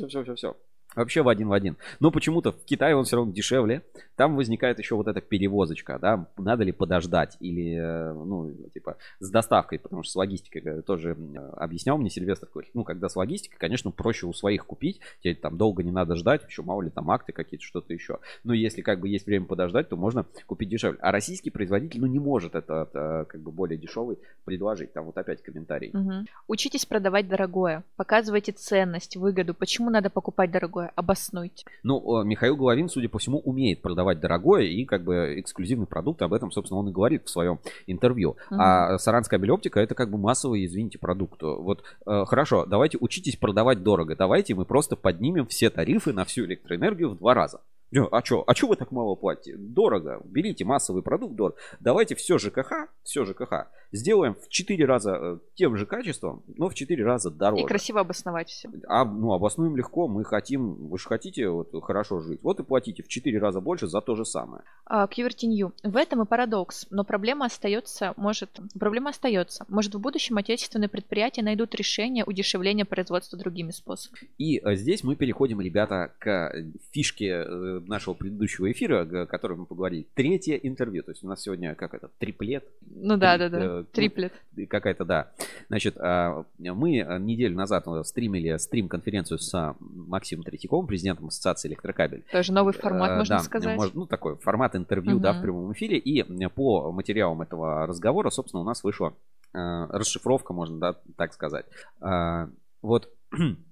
Вообще в один в один. Но почему-то в Китае он все равно дешевле. Там возникает еще вот эта перевозочка, да, надо ли подождать или, э, ну, типа, с доставкой, потому что с логистикой э, тоже э, объяснял мне Сильвестр, ну, когда с логистикой, конечно, проще у своих купить, тебе там долго не надо ждать, еще мало ли там акты какие-то, что-то еще. Но если как бы есть время подождать, то можно купить дешевле. А российский производитель, ну, не может это, это, как бы более дешевый предложить. Там вот опять комментарий. Мгм. Учитесь продавать дорогое. Показывайте ценность, выгоду. Почему надо покупать дорогое? Обоснуйте. Ну, Михаил Головин, судя по всему, умеет продавать дорогое и как бы эксклюзивный продукт. Об этом, собственно, он и говорит в своем интервью. А Саранская белеоптика это как бы массовый, извините, продукт. Вот э, хорошо, давайте учитесь продавать дорого. Давайте мы просто поднимем все тарифы на всю электроэнергию в два раза. Э, А что? А что вы так мало платите? Дорого. Берите массовый продукт дорого. Давайте все ЖКХ, все ЖКХ сделаем в 4 раза э, тем же качеством, но в 4 раза дороже. И красиво обосновать все. А, ну, обоснуем легко. Мы хотим, вы же хотите вот, хорошо жить. Вот и платите в 4 раза больше за то же самое. А, QWERTY В этом и парадокс, но проблема остается, может, проблема остается. Может, в будущем отечественные предприятия найдут решение удешевления производства другими способами. И э, здесь мы переходим, ребята, к фишке нашего предыдущего эфира, о котором мы поговорили. Третье интервью. То есть у нас сегодня как это, триплет? Ну да, Три- да, да. э, Триплет. И Какая-то, да. Значит, а, мы э, неделю назад стримили стрим-конференцию с а, Максимом Третьяковым, президентом Ассоциации Электрокабель. Тоже новый формат, Э, можно да, сказать. может, ну, такой формат интервью, да, в прямом эфире. И по материалам этого разговора, собственно, у нас вышла расшифровка, можно да, так сказать. А, вот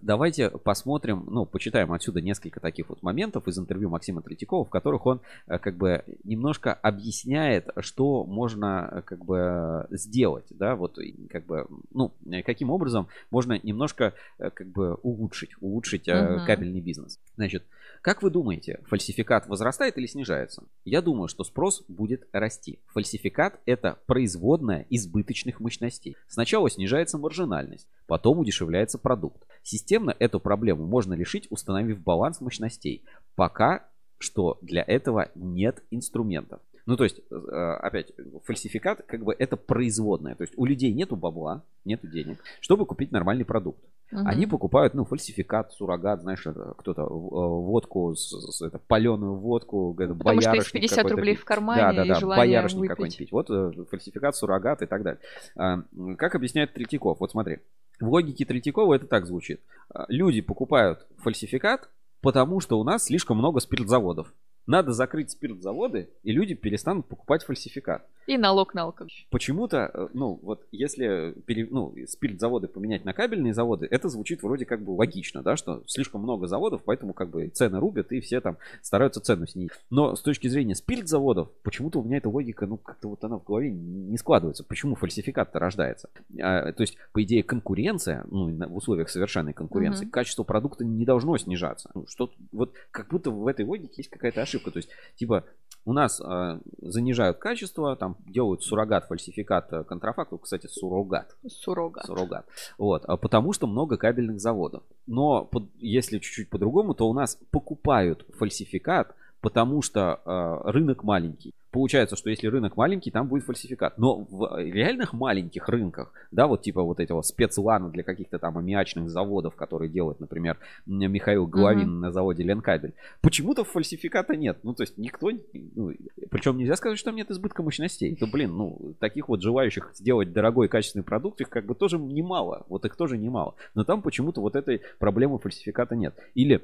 давайте посмотрим, ну, почитаем отсюда несколько таких вот моментов из интервью Максима Третьякова, в которых он э, как бы немножко объясняет, что можно э, как бы сделать, да, вот как бы, ну, э, каким образом можно немножко как бы улучшить, улучшить Мгм. кабельный бизнес. Значит, как вы думаете, фальсификат возрастает или снижается? Я думаю, что спрос будет расти. Фальсификат – это производная избыточных мощностей. Сначала снижается маржинальность, потом удешевляется продукт. Системно эту проблему можно решить, установив баланс мощностей. Пока что для этого нет инструментов. Ну, то есть, э, опять, фальсификат, как бы это производная. То есть, у людей нету бабла, нету денег, чтобы купить нормальный продукт. Мгм. Они покупают, ну, фальсификат, суррогат, знаешь, это кто-то э, водку, с, с- это, паленую водку, Потому что боярышник 50 какой-то рублей пить. в кармане да, да, и да, желание боярышник выпить. какой-нибудь пить. Вот э, фальсификат, суррогат и так далее. А, как объясняет Третьяков? Вот смотри, в логике Третьякова это так звучит. Люди покупают фальсификат, потому что у нас слишком много спиртзаводов. Надо закрыть спиртзаводы, и люди перестанут покупать фальсификат. И налог на алкоголь. Почему-то, э, ну, вот если пере, ну, спирт-заводы поменять на кабельные заводы, это звучит вроде как бы логично, да, что слишком много заводов, поэтому как бы цены рубят, и все там стараются цену снизить. Но с точки зрения спирт-заводов, почему-то у меня эта логика, ну, как-то вот она в голове не складывается. Почему фальсификат-то рождается? А, то есть, по идее, конкуренция, ну, в условиях совершенной конкуренции, mm-hmm. качество продукта не должно снижаться. Ну, что вот как будто в этой логике есть какая-то ошибка. То есть, типа, у нас э, занижают качество, там делают суррогат, фальсификат, э, контрафакт, кстати, суррогат. Суррогат. Суррогат. Вот, а потому что много кабельных заводов. Но под, если чуть-чуть по-другому, то у нас покупают фальсификат, потому что э, рынок маленький получается, что если рынок маленький, там будет фальсификат. Но в реальных маленьких рынках, да, вот типа вот этого спецлана для каких-то там аммиачных заводов, которые делает, например, Михаил Головин uh-huh. на заводе Ленкабель, почему-то фальсификата нет. Ну, то есть никто, ну, причем нельзя сказать, что там нет избытка мощностей. То, блин, ну, таких вот желающих сделать дорогой качественный продукт, их как бы тоже немало. Вот их тоже немало. Но там почему-то вот этой проблемы фальсификата нет. Или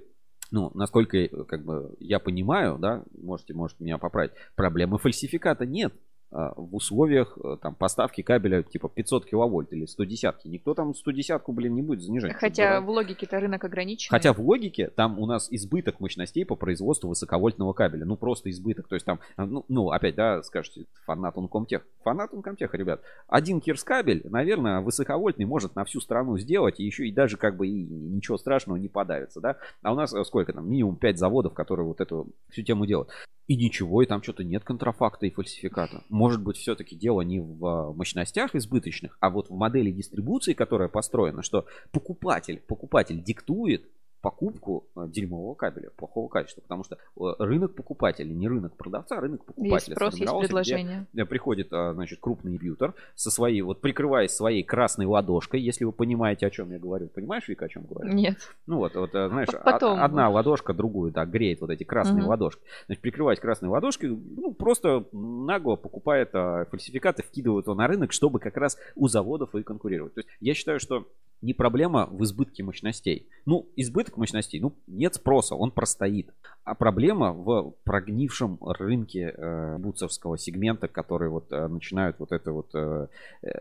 ну, насколько э, как бы я понимаю, да, можете, можете меня поправить, проблемы фальсификата нет. А, в условиях э, там поставки кабеля типа 500 киловольт или 110 никто там 110 блин не будет занижать хотя в логике-то рынок ограничен хотя в логике там у нас избыток мощностей по производству высоковольтного кабеля. Ну просто избыток. То есть там а, ну, ну опять да скажете фанат Uncomtech фанат Uncomtech ребят. Один кирс кабель наверное высоковольтный может на всю страну сделать и еще и даже как бы и ничего страшного не подавится да. А у нас э, сколько там? Минимум 5 заводов которые вот эту всю тему делают и ничего, и там что-то нет контрафакта и фальсификата. Может быть, все-таки дело не в а, мощностях избыточных, а вот в модели дистрибуции, которая построена, что покупатель, покупатель диктует покупку э, дерьмового кабеля, плохого качества, потому что э, рынок покупателя, не рынок продавца, а рынок покупателя. Есть спрос, есть предложение. Где приходит, а, значит, крупный бьютер со своей, вот прикрываясь своей красной ладошкой, если вы понимаете, о чем я говорю. Понимаешь, Вика, о чем говорю? Нет. Ну вот, вот э, знаешь, Потом. одна ладошка другую, да, греет вот эти красные угу. ладошки. Значит, прикрываясь красной ладошкой, ну, просто нагло покупает фальсификаты, вкидывает его на рынок, чтобы как раз у заводов и конкурировать. То есть я считаю, что не проблема в избытке мощностей. Ну, избыток мощностей, ну, нет спроса, он простоит. А проблема в прогнившем рынке э, буцевского сегмента, которые вот э, начинают вот это вот э,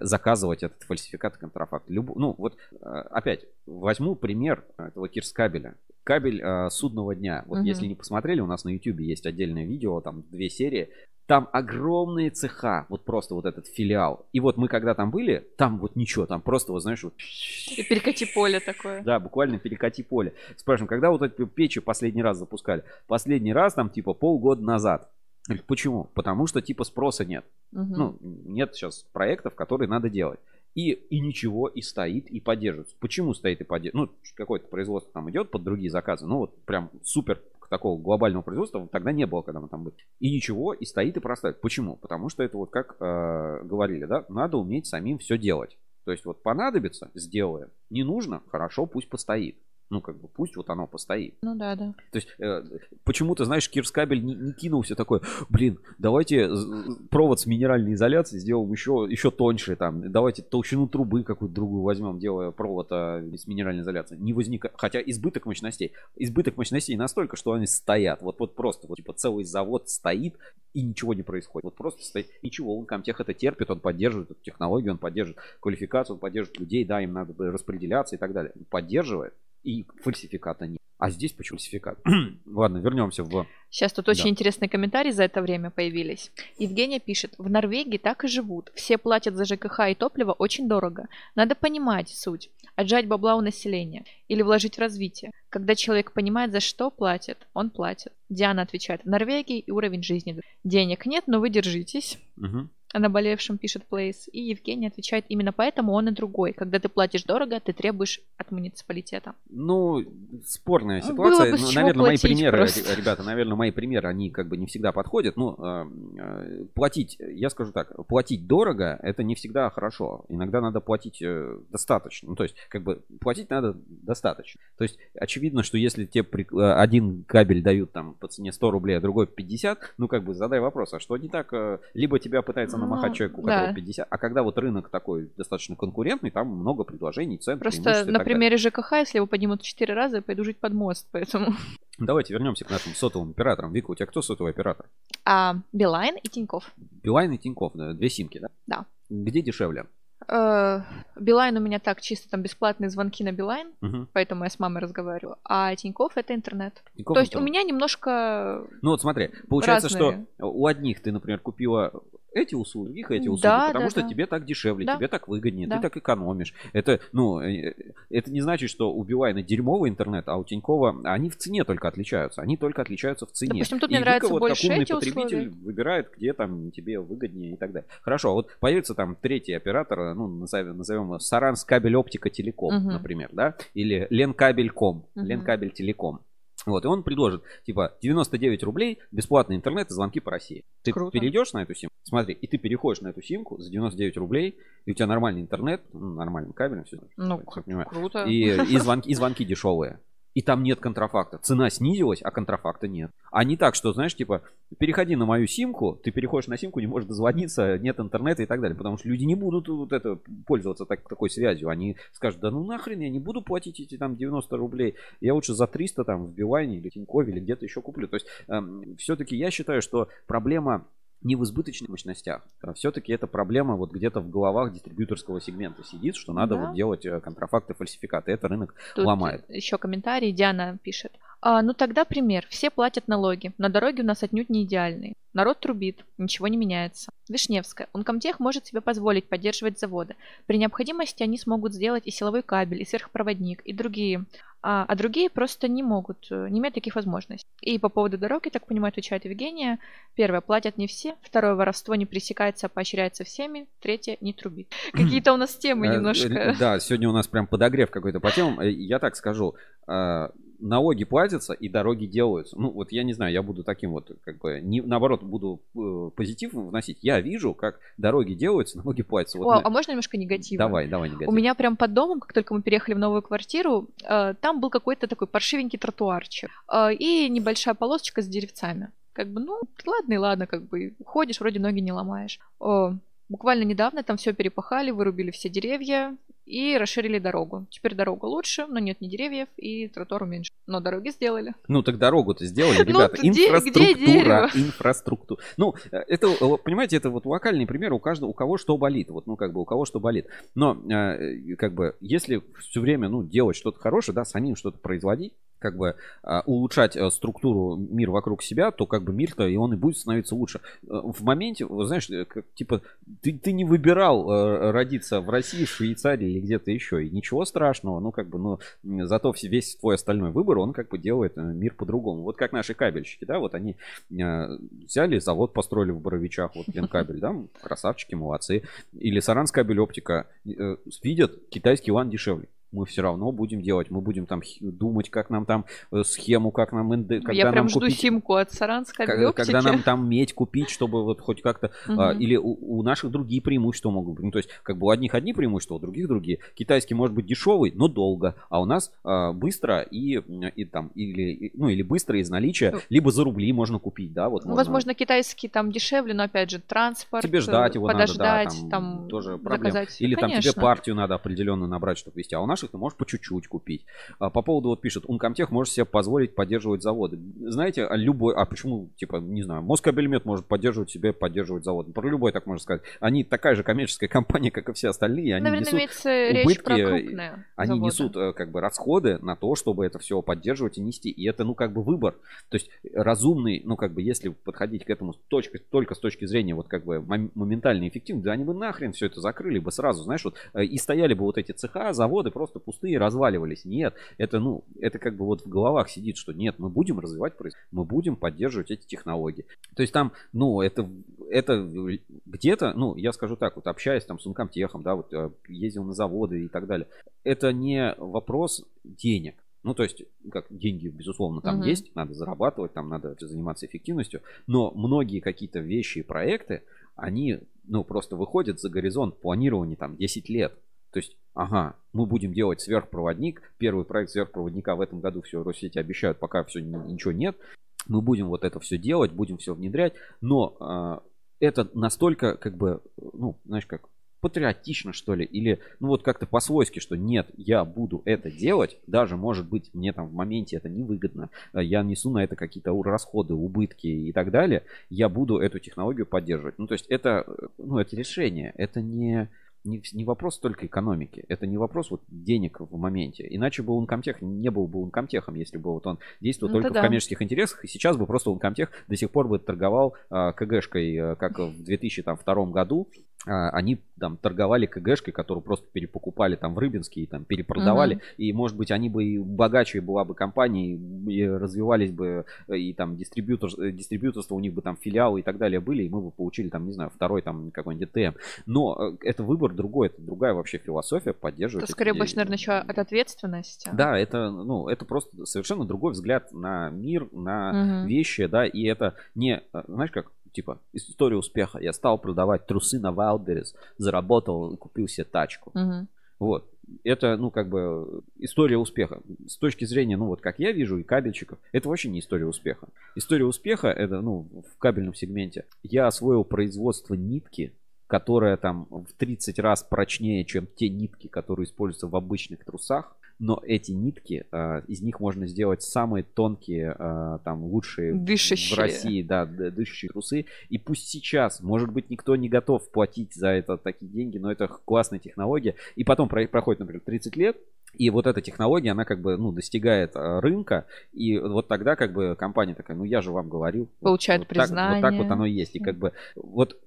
заказывать этот фальсификат и контрафакт. Люб... Ну, вот э, опять возьму пример этого кирскабеля. Кабель э, судного дня. Вот угу. если не посмотрели, у нас на YouTube есть отдельное видео, там две серии. Там огромные цеха, вот просто вот этот филиал. И вот мы когда там были, там вот ничего, там просто, вот знаешь, вот... И перекати поле такое. Да, буквально перекати поле. Спрашиваем, когда вот эти печи последний раз запускали? Последний раз там типа полгода назад. Почему? Потому что типа спроса нет. Угу. Ну, нет сейчас проектов, которые надо делать. И, и ничего, и стоит, и поддерживается. Почему стоит и поддерживается? Ну, какое-то производство там идет под другие заказы. Ну, вот прям супер такого глобального производства тогда не было, когда мы там были. И ничего, и стоит и простает. Почему? Потому что это вот как э, говорили, да, надо уметь самим все делать. То есть вот понадобится, сделаем. Не нужно, хорошо, пусть постоит. Ну, как бы, пусть вот оно постоит. Ну да, да. То есть, э, почему-то, знаешь, Кирскабель не, не кинулся такой, блин, давайте провод с минеральной изоляцией сделаем еще, еще тоньше, там, давайте толщину трубы какую-то другую возьмем, делая провод а, с минеральной изоляцией. Не возникает, хотя избыток мощностей, избыток мощностей настолько, что они стоят, вот, вот просто, вот, типа, целый завод стоит, и ничего не происходит. Вот просто стоит, ничего, он Комтех это терпит, он поддерживает эту технологию, он поддерживает квалификацию, он поддерживает людей, да, им надо распределяться и так далее. Он поддерживает, и фальсификата нет. А здесь почему фальсификат? Ладно, вернемся в... Сейчас тут очень интересные комментарии за это время появились. Евгения пишет, в Норвегии так и живут. Все платят за ЖКХ и топливо очень дорого. Надо понимать суть. Отжать бабла у населения. Или вложить в развитие. Когда человек понимает, за что платит, он платит. Диана отвечает, в Норвегии и уровень жизни. Денег нет, но вы держитесь. Угу наболевшем пишет Плейс, и Евгений отвечает, именно поэтому он и другой. Когда ты платишь дорого, ты требуешь от муниципалитета. Ну, спорная ситуация. Было бы ну, наверное, мои примеры, просто. ребята, наверное, мои примеры, они как бы не всегда подходят. Ну, э, платить, я скажу так, платить дорого, это не всегда хорошо. Иногда надо платить э, достаточно. Ну, то есть, как бы, платить надо достаточно. То есть, очевидно, что если тебе э, один кабель дают там по цене 100 рублей, а другой 50, ну, как бы, задай вопрос, а что не так? Либо тебя пытается намахать Ну, человеку, у да. которого 50. А когда вот рынок такой достаточно конкурентный, там много предложений, цен, Просто на примере ЖКХ, если его поднимут в 4 раза, я пойду жить под мост, поэтому... Давайте вернемся к нашим сотовым операторам. Вика, у тебя кто сотовый оператор? А Билайн и Тинькофф. Билайн и Тинькофф, да, две симки, да? Да. Где дешевле? Э, Билайн у меня так, чисто там бесплатные звонки на Билайн, Мгм. поэтому я с мамой разговариваю. А Тинькофф это интернет. Тинькофф То есть у интернет. меня немножко... Ну вот смотри, получается, разные. что у одних ты, например, купила эти услуги, других эти услуги, Да, потому да, что да. тебе так дешевле, Да. тебе так выгоднее, Да. ты так экономишь. Это, ну, э, это не значит, что у Билайна дерьмовый интернет, а у Тинькова они в цене только отличаются. Они только отличаются в цене. Допустим, тут И мне Вика нравятся вот больше как умный эти потребитель условия. выбирает, где там тебе выгоднее и так далее. Хорошо, вот появится там третий оператор, ну, назовем, назовем его Саранс кабель оптика телеком, Мгм. например, да, или Ленкабельком, Мгм. Ленкабель телеком. Вот, и он предложит, типа, 99 рублей, бесплатный интернет и звонки по России. Ты Круто. перейдешь на эту симку, смотри, и ты переходишь на эту симку за 99 рублей, и у тебя нормальный интернет, ну, нормальным кабелем, все, Ну, понимаю, круто. и, и, звонки, и звонки дешевые. И там нет контрафакта. Цена снизилась, а контрафакта нет. А не так, что, знаешь, типа, переходи на мою симку, ты переходишь на симку, не можешь дозвониться, нет интернета и так далее. Потому что люди не будут вот это пользоваться так, такой связью. Они скажут, да ну нахрен, я не буду платить эти там 90 рублей. Я лучше за 300 там в Билайне или Тинькове или где-то еще куплю. То есть все-таки я считаю, что проблема не в избыточных мощностях. Все-таки это проблема вот где-то в головах дистрибьюторского сегмента сидит, что надо Да. вот делать э, контрафакты, фальсификаты. Это рынок Тут ломает. еще комментарий. Диана пишет. А, ну тогда пример. Все платят налоги. На дороге у нас отнюдь не идеальные. Народ трубит. Ничего не меняется. Вишневская. Ункомтех может себе позволить поддерживать заводы. При необходимости они смогут сделать и силовой кабель, и сверхпроводник, и другие. А, а другие просто не могут, э, не имеют таких возможностей. И по поводу дорог, я так понимаю, отвечает Евгения. Первое, платят не все. Второе, воровство не пресекается, а поощряется всеми. Третье, не трубит. Какие-то у нас темы Э, немножко. Да, сегодня у нас прям подогрев какой-то по темам. Э, Я так скажу. Налоги платятся и дороги делаются. Ну, вот я не знаю, я буду таким вот, как бы, не, наоборот, буду э, позитив вносить. Я вижу, как дороги делаются, налоги платятся. Вот О, на- а можно немножко негатива? Давай, давай, негатив. У меня прям под домом, как только мы переехали в новую квартиру, э, там был какой-то такой паршивенький тротуарчик э, и небольшая полосочка с деревцами. Как бы, ну, ладно и ладно, как бы ходишь, вроде ноги не ломаешь. О, буквально недавно там все перепахали, вырубили все деревья и расширили дорогу. Теперь дорога лучше, но нет ни деревьев и тротуар меньше. Но дороги сделали. Ну, так дорогу-то сделали, Ну, ребята. где Инфраструктура, инфраструктура. Ну, э, это, э, понимаете, это вот локальный пример у каждого, у кого что болит. Вот, ну, как бы, у кого что болит. Но, э, как бы, если все время, ну, делать что-то хорошее, да, самим что-то производить, как бы а, улучшать структуру мира вокруг себя, то как бы мир-то и он и будет становиться лучше. В моменте, знаешь, как, типа, ты, ты не выбирал родиться в России, Швейцарии или где-то еще, и ничего страшного, ну как бы, ну зато весь твой остальной выбор, он как бы делает э, мир по-другому. Вот как наши кабельщики, да, вот они э, взяли завод, построили в Боровичах, вот Ленкабель, да, красавчики, молодцы. Или Саранс кабель оптика, э, видят, китайский лан дешевле. Мы все равно будем делать, мы будем там думать, как нам там э, схему, как нам НД, когда Я прям нам жду купить, симку от Саранска как- когда нам там медь купить, чтобы вот хоть как-то а, или у, у наших другие преимущества могут быть. Ну, то есть, как бы у одних одни преимущества, у других другие. Китайский может быть дешевый, но долго, а у нас а, быстро и, и там или ну или быстро из наличия, Ну. либо за рубли можно купить, да, вот. Ну, можно- возможно, китайский там дешевле, но опять же, транспорт. Тебе ждать его подождать, надо, да, там, там, тоже проблема. заказать. Или там тебе Конечно. партию надо определенно набрать, чтобы вести. А у наших ты можешь по чуть-чуть купить. А, по поводу, вот пишет, Uncomtech может себе позволить поддерживать заводы. Знаете, а любой, а почему, типа, не знаю, Москабельмет может поддерживать себе, поддерживать завод. Про любой так можно сказать. Они такая же коммерческая компания, как и все остальные. Они Наверное, несут убытки, про крупные они заводы. несут э, как бы расходы на то, чтобы это все поддерживать и нести. И это, ну, как бы выбор. То есть разумный, ну, как бы, если подходить к этому с точки, только с точки зрения вот как бы мом- моментальной эффективности, да они бы нахрен все это закрыли бы сразу, знаешь, вот э, и стояли бы вот эти цеха, заводы просто пустые, разваливались. Нет, это, ну, это как бы вот в головах сидит, что нет, мы будем развивать производство, мы будем поддерживать эти технологии. То есть там, ну, это, это где-то, ну, я скажу так, вот общаясь там с Ункомтехом, да, вот э, ездил на заводы и так далее, это не вопрос денег. Ну, то есть, как деньги, безусловно, там Мгм. есть, надо зарабатывать, там надо заниматься эффективностью, но многие какие-то вещи и проекты, они, ну, просто выходят за горизонт планирования там 10 лет. То есть, ага, мы будем делать сверхпроводник, первый проект сверхпроводника в этом году все Россети обещают, пока все ничего нет, мы будем вот это все делать, будем все внедрять, но а, это настолько, как бы, ну, знаешь, как патриотично, что ли, или, ну, вот как-то по-свойски, что нет, я буду это делать, даже, может быть, мне там в моменте это невыгодно, э, я несу на это какие-то расходы, убытки и так далее, я буду эту технологию поддерживать. Ну, то есть это, э, ну, это решение, это не не, не вопрос только экономики. Это не вопрос вот денег в моменте. Иначе бы Uncomtech не был бы Uncomtech, если бы вот он действовал ну, только да. в коммерческих интересах. И сейчас бы просто Uncomtech до сих пор бы торговал а, КГшкой, а, как в 2002 году. А, они там торговали КГшкой, которую просто перепокупали там в Рыбинске и там перепродавали. Угу. И, может быть, они бы и богаче была бы компания, и развивались бы, и там дистрибьютор, дистрибьюторство у них бы там филиалы и так далее были, и мы бы получили там, не знаю, второй там какой-нибудь ДТМ. Но э, это выбор другой, это другая вообще философия поддерживать. Это скорее больше, наверное, еще от ответственности. Да, это, ну, это просто совершенно другой взгляд на мир, на угу. вещи, да, и это не, э, знаешь как, типа, история успеха. Я стал продавать трусы на Wildberries, заработал и купил себе тачку. Угу. Вот. Это, ну, как бы, история успеха. С точки зрения, ну, вот как я вижу, и кабельщиков, это вообще не история успеха. История успеха, это, ну, в кабельном сегменте. Я освоил производство нитки, которая там в 30 раз прочнее, чем те нитки, которые используются в обычных трусах но эти нитки, э, из них можно сделать самые тонкие, э, там, лучшие дышащие. в России, да, дышащие трусы. И пусть сейчас, может быть, никто не готов платить за это такие деньги, но это классная технология. И потом проходит, например, 30 лет, и вот эта технология, она как бы, ну, достигает э, рынка, и вот тогда как бы компания такая, ну, я же вам говорил. Получает вот, признание. Так, вот так вот оно и есть. И как бы вот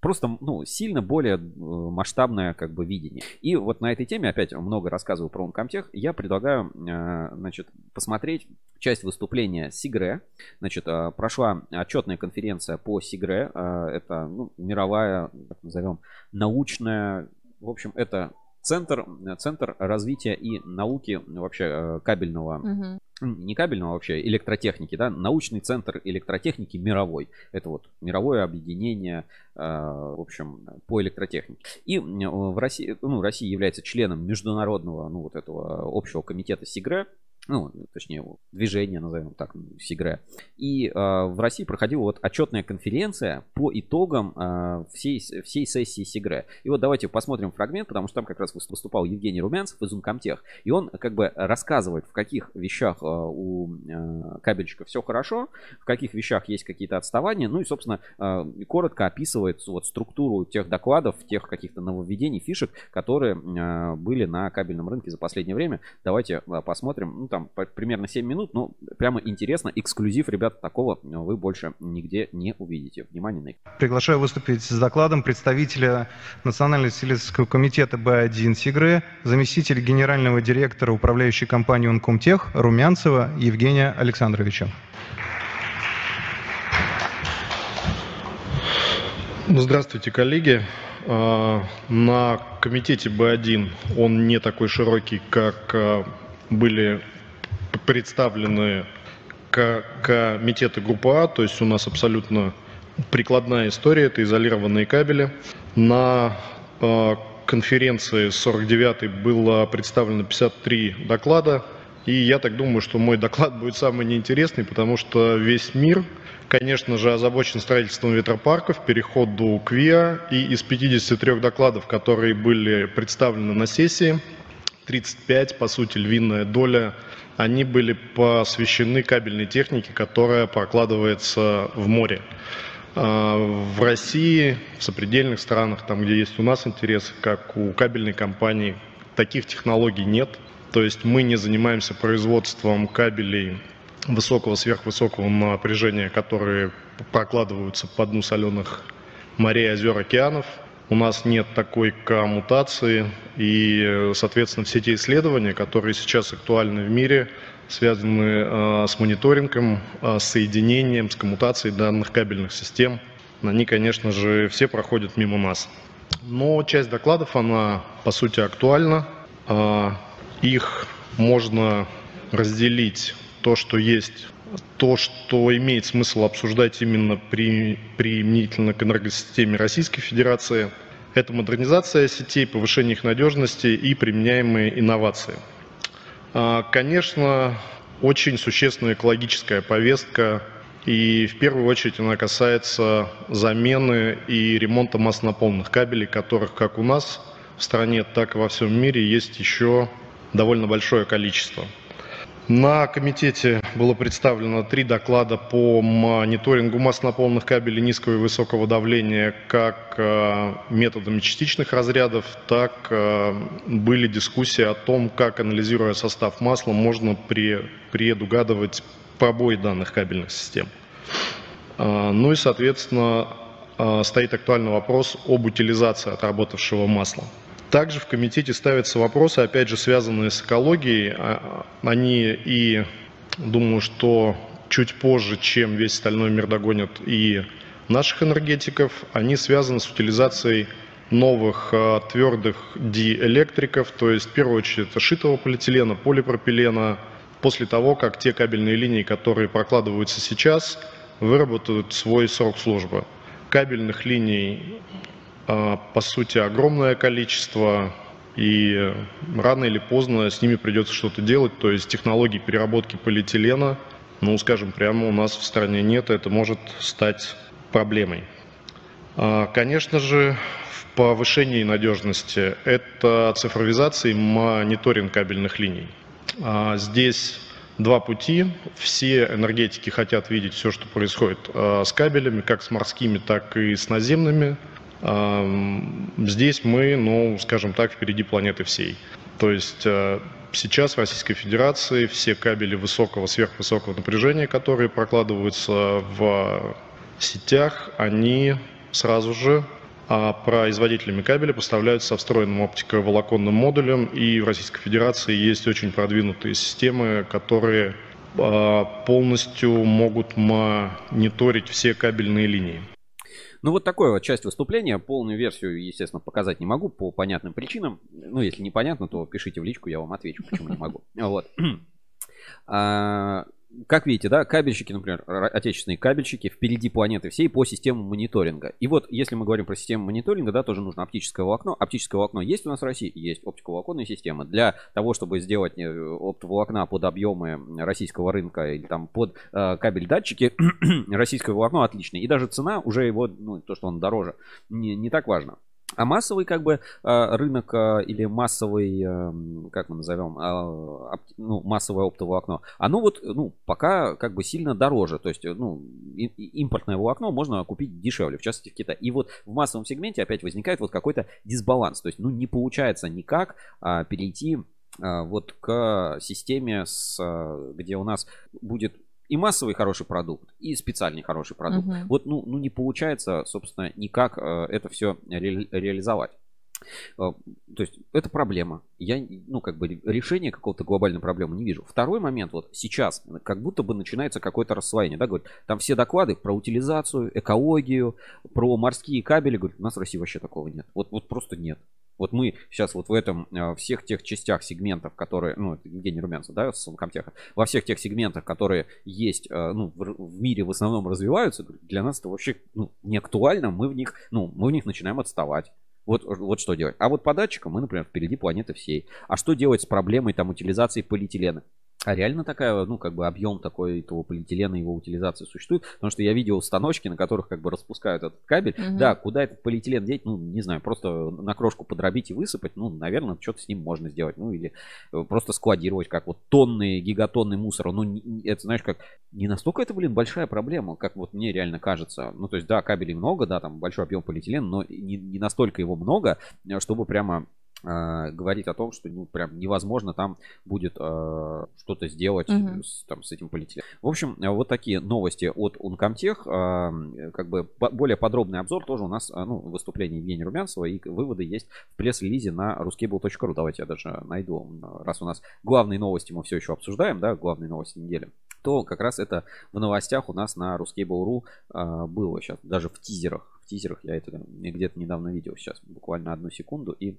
просто, ну, сильно более э, масштабное как бы видение. И вот на этой теме, опять много рассказываю про Uncomtech, я предлагаю, э, значит, посмотреть часть выступления Сигре. Значит, прошла отчетная конференция по Сигре. Это, ну, мировая, так назовем, научная, в общем, это центр, центр развития и науки вообще э, кабельного, угу. не кабельного вообще, электротехники, да, научный центр электротехники мировой. Это вот мировое объединение, э, в общем, по электротехнике. И в России, ну, Россия является членом международного, ну, вот этого общего комитета СИГРЕ, ну, точнее, движение, назовем так, Сигре. И э, в России проходила вот отчетная конференция по итогам э, всей, всей сессии Сигре. И вот давайте посмотрим фрагмент, потому что там как раз выступал Евгений Румянцев из Uncomtech. И он как бы рассказывает, в каких вещах э, у э, кабельщика все хорошо, в каких вещах есть какие-то отставания. Ну и, собственно, э, коротко описывает вот структуру тех докладов, тех каких-то нововведений, фишек, которые э, были на кабельном рынке за последнее время. Давайте э, посмотрим. Ну, там примерно 7 минут, но прямо интересно, эксклюзив, ребят, такого вы больше нигде не увидите. Внимание на их. Приглашаю выступить с докладом представителя Национального исследовательского комитета Б1 СИГРы, заместитель генерального директора управляющей компании Uncomtech Румянцева Евгения Александровича. Здравствуйте, коллеги. А, на комитете Б1 он не такой широкий, как а, были представлены комитеты группы А, то есть у нас абсолютно прикладная история, это изолированные кабели. На э, конференции 49 было представлено 53 доклада, и я так думаю, что мой доклад будет самый неинтересный, потому что весь мир, конечно же, озабочен строительством ветропарков, переходу к ВИА, и из 53 докладов, которые были представлены на сессии, 35, по сути, львиная доля они были посвящены кабельной технике, которая прокладывается в море. А, в России, в сопредельных странах, там, где есть у нас интересы, как у кабельной компании, таких технологий нет. То есть мы не занимаемся производством кабелей высокого, сверхвысокого напряжения, которые прокладываются по дну соленых морей, озер, океанов – у нас нет такой коммутации, и, соответственно, все те исследования, которые сейчас актуальны в мире, связаны э, с мониторингом, э, с соединением, с коммутацией данных кабельных систем, они, конечно же, все проходят мимо нас. Но часть докладов, она, по сути, актуальна. Э, их можно разделить то, что есть то, что имеет смысл обсуждать именно при, применительно к энергосистеме Российской Федерации, это модернизация сетей, повышение их надежности и применяемые инновации. А, конечно, очень существенная экологическая повестка И в первую очередь она касается замены и ремонта маслянополных кабелей, которых как у нас в стране, так и во всем мире есть еще довольно большое количество. На комитете было представлено три доклада по мониторингу маслянополных кабелей низкого и высокого давления как э, методами частичных разрядов, так э, были дискуссии о том, как, анализируя состав масла, можно предугадывать пробой данных кабельных систем. Э, ну и, соответственно, стоит актуальный вопрос об утилизации отработавшего масла. Также в комитете ставятся вопросы, опять же, связанные с экологией. А, они и, думаю, что чуть позже, чем весь остальной мир догонят и наших энергетиков, они связаны с утилизацией новых а, твердых диэлектриков, то есть в первую очередь это шитого полиэтилена, полипропилена, после того, как те кабельные линии, которые прокладываются сейчас, выработают свой срок службы. Кабельных линий а, по сути, огромное количество, и рано или поздно с ними придется что-то делать. То есть технологий переработки полиэтилена, ну, скажем, прямо у нас в стране нет, это может стать проблемой. А, конечно же, в повышении надежности это цифровизация и мониторинг кабельных линий. А, здесь два пути. Все энергетики хотят видеть все, что происходит с кабелями, как с морскими, так и с наземными. Здесь мы, ну, скажем так, впереди планеты всей. То есть э, сейчас в Российской Федерации все кабели высокого, сверхвысокого напряжения, которые прокладываются в сетях, они сразу же а производителями кабеля поставляются со встроенным оптиковолоконным модулем, и в Российской Федерации есть очень продвинутые системы, которые а, полностью могут мониторить все кабельные линии. Ну, вот такая вот часть выступления. Полную версию, естественно, показать не могу по понятным причинам. Ну, если непонятно, то пишите в личку, я вам отвечу, почему не могу. Вот. А, как видите, да, кабельщики, например, отечественные кабельщики впереди планеты всей по системе мониторинга. И вот, если мы говорим про систему мониторинга, да, тоже нужно оптическое волокно. Оптическое волокно есть у нас в России? Есть оптиковолоконная система. Для того, чтобы сделать э, оптоволокна под объемы российского рынка или там под э, кабель датчики, российское волокно отличное. И даже цена уже его, ну, то, что он дороже, не, не так важно. А массовый как бы а, рынок а, или массовый, эм, как мы назовем, а, ну, массовое оптовое окно, оно вот, ну, пока как бы сильно дороже. То есть, ну, импортное волокно можно купить дешевле, в частности в Китае. И вот в массовом сегменте опять возникает вот какой-то дисбаланс. То есть, ну, не получается никак перейти вот к системе, с, где у нас будет и массовый хороший продукт, и специальный хороший продукт. Uh-huh. Вот, ну, ну, не получается, собственно, никак э, это все ре- реализовать. Э, то есть это проблема. Я, ну, как бы решения какого-то глобальной проблемы не вижу. Второй момент, вот сейчас, как будто бы начинается какое-то рассвоение, да, говорит, там все доклады про утилизацию, экологию, про морские кабели, говорит, у нас в России вообще такого нет. Вот, вот просто нет. Вот мы сейчас вот в этом, э, всех тех частях сегментов, которые, ну, Евгений Румянцев, да, с Комтеха, во всех тех сегментах, которые есть, э, ну, в мире в основном развиваются, для нас это вообще, ну, не актуально, мы в них, ну, мы в них начинаем отставать. Вот, вот что делать. А вот по датчикам мы, например, впереди планеты всей. А что делать с проблемой там утилизации полиэтилена? А реально такая, ну, как бы объем такой этого полиэтилена, его утилизации существует? Потому что я видел установочки, на которых как бы распускают этот кабель. Угу. Да, куда этот полиэтилен деть, ну, не знаю, просто на крошку подробить и высыпать, ну, наверное, что-то с ним можно сделать. Ну, или э, просто складировать, как вот тонны, гигатонны мусора. Ну, это, знаешь, как не настолько это, блин, большая проблема, как вот мне реально кажется. Ну, то есть, да, кабелей много, да, там большой объем полиэтилена, но не, не настолько его много, э, чтобы прямо говорить о том, что ну прям невозможно там будет э, что-то сделать угу. с, там с этим полиэтиленом. В общем, э, вот такие новости от Uncomtech. Э, как бы по- более подробный обзор тоже у нас, э, ну, выступление Евгения Румянцева и выводы есть в пресс-релизе на ruskable.ru. Давайте я даже найду, раз у нас главные новости мы все еще обсуждаем, да, главные новости недели то как раз это в новостях у нас на Ruskable.ru э, было сейчас, даже в тизерах. В тизерах я это где-то недавно видел сейчас, буквально одну секунду, и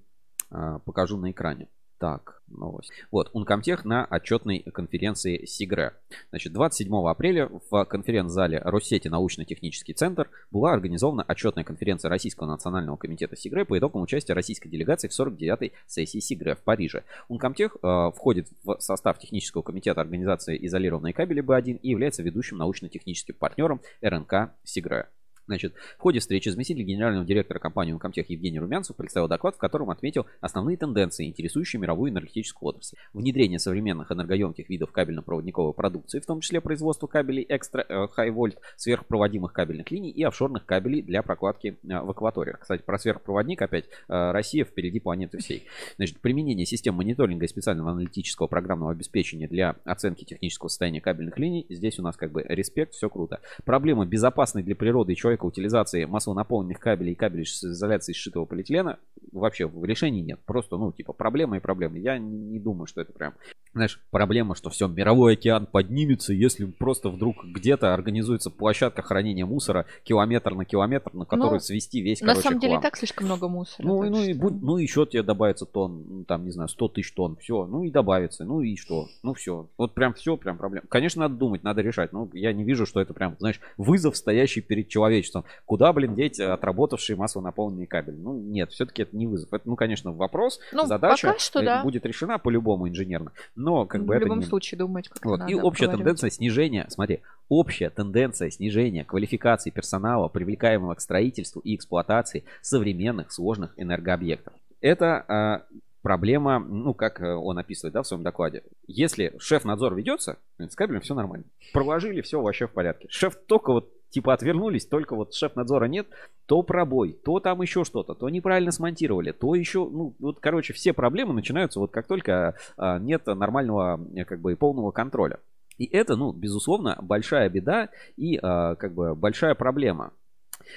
покажу на экране. Так, новость. Вот, Uncomtech на отчетной конференции СИГРЕ. Значит, 27 апреля в конференц-зале Россети научно-технический центр была организована отчетная конференция Российского национального комитета СИГРЕ по итогам участия российской делегации в 49-й сессии СИГРЕ в Париже. Uncomtech э, входит в состав технического комитета организации изолированные кабели Б1 и является ведущим научно-техническим партнером РНК СИГРЕ. Значит, в ходе встречи заместитель генерального директора компании Uncomtech Евгений Румянцев представил доклад, в котором отметил основные тенденции, интересующие мировую энергетическую отрасль. Внедрение современных энергоемких видов кабельно-проводниковой продукции, в том числе производство кабелей экстра э, high вольт, сверхпроводимых кабельных линий и офшорных кабелей для прокладки э, в акваториях. Кстати, про сверхпроводник опять э, Россия впереди планеты всей. Значит, применение систем мониторинга и специального аналитического программного обеспечения для оценки технического состояния кабельных линий. Здесь у нас как бы респект, все круто. Проблема безопасной для природы и человека человека утилизации массово наполненных кабелей и кабелей с изоляцией сшитого полиэтилена вообще решений нет. Просто, ну, типа, проблема и проблемы. Я не думаю, что это прям, знаешь, проблема, что все, мировой океан поднимется, если просто вдруг где-то организуется площадка хранения мусора километр на километр, на который ну, свести весь, На самом деле и так слишком много мусора. Ну, ну, и, будь, ну, еще тебе добавится тонн, ну, там, не знаю, 100 тысяч тонн, все, ну и добавится, ну и что, ну все. Вот прям все, прям проблема. Конечно, надо думать, надо решать, но я не вижу, что это прям, знаешь, вызов, стоящий перед человечеством. Куда, блин, деть отработавшие массово наполненные кабели? Ну, нет, все-таки это не вызов. Это, ну, конечно, вопрос, ну, задача что, да. будет решена по-любому инженерно. Но, как бы, В это любом не... случае думать, как вот. надо И общая тенденция снижения, смотри, общая тенденция снижения квалификации персонала, привлекаемого к строительству и эксплуатации современных сложных энергообъектов. Это а, проблема, ну, как э, он описывает, да, в своем докладе. Если шеф-надзор ведется, с кабелем все нормально. Проложили, все вообще в порядке. Шеф только вот типа отвернулись, только вот шеф-надзора нет, то пробой, то там еще что-то, то неправильно смонтировали, то еще, ну, вот, короче, все проблемы начинаются вот как только а, нет нормального, э, как бы, и полного контроля. И это, ну, безусловно, большая беда и, а, как бы, большая проблема.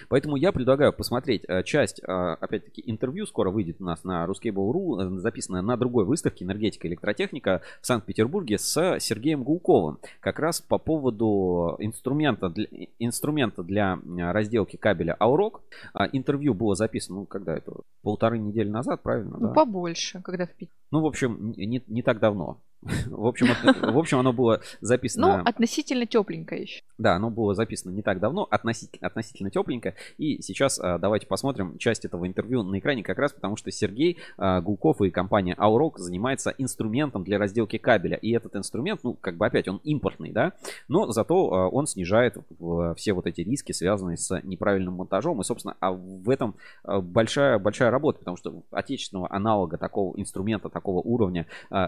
Поэтому я предлагаю посмотреть э, часть, э, опять-таки, интервью скоро выйдет у нас на Ruskable.ru, э, записанное на другой выставке «Энергетика и электротехника» в Санкт-Петербурге с Сергеем Гулковым. Как раз по поводу инструмента для, инструмента для разделки кабеля Aurok. А, интервью было записано, ну, когда это, полторы недели назад, правильно? Ну, да? побольше, когда в Питере. Ну, в общем, не, не так давно. В общем, в общем, оно было записано... Ну, относительно тепленькое еще. Да, оно было записано не так давно, относительно, относительно тепленько. И сейчас а, давайте посмотрим часть этого интервью на экране, как раз потому что Сергей а, Гулков и компания Aurok занимается инструментом для разделки кабеля. И этот инструмент, ну, как бы опять, он импортный, да, но зато а, он снижает все вот эти риски, связанные с неправильным монтажом. И, собственно, а в этом большая, большая работа, потому что отечественного аналога такого инструмента, такого уровня,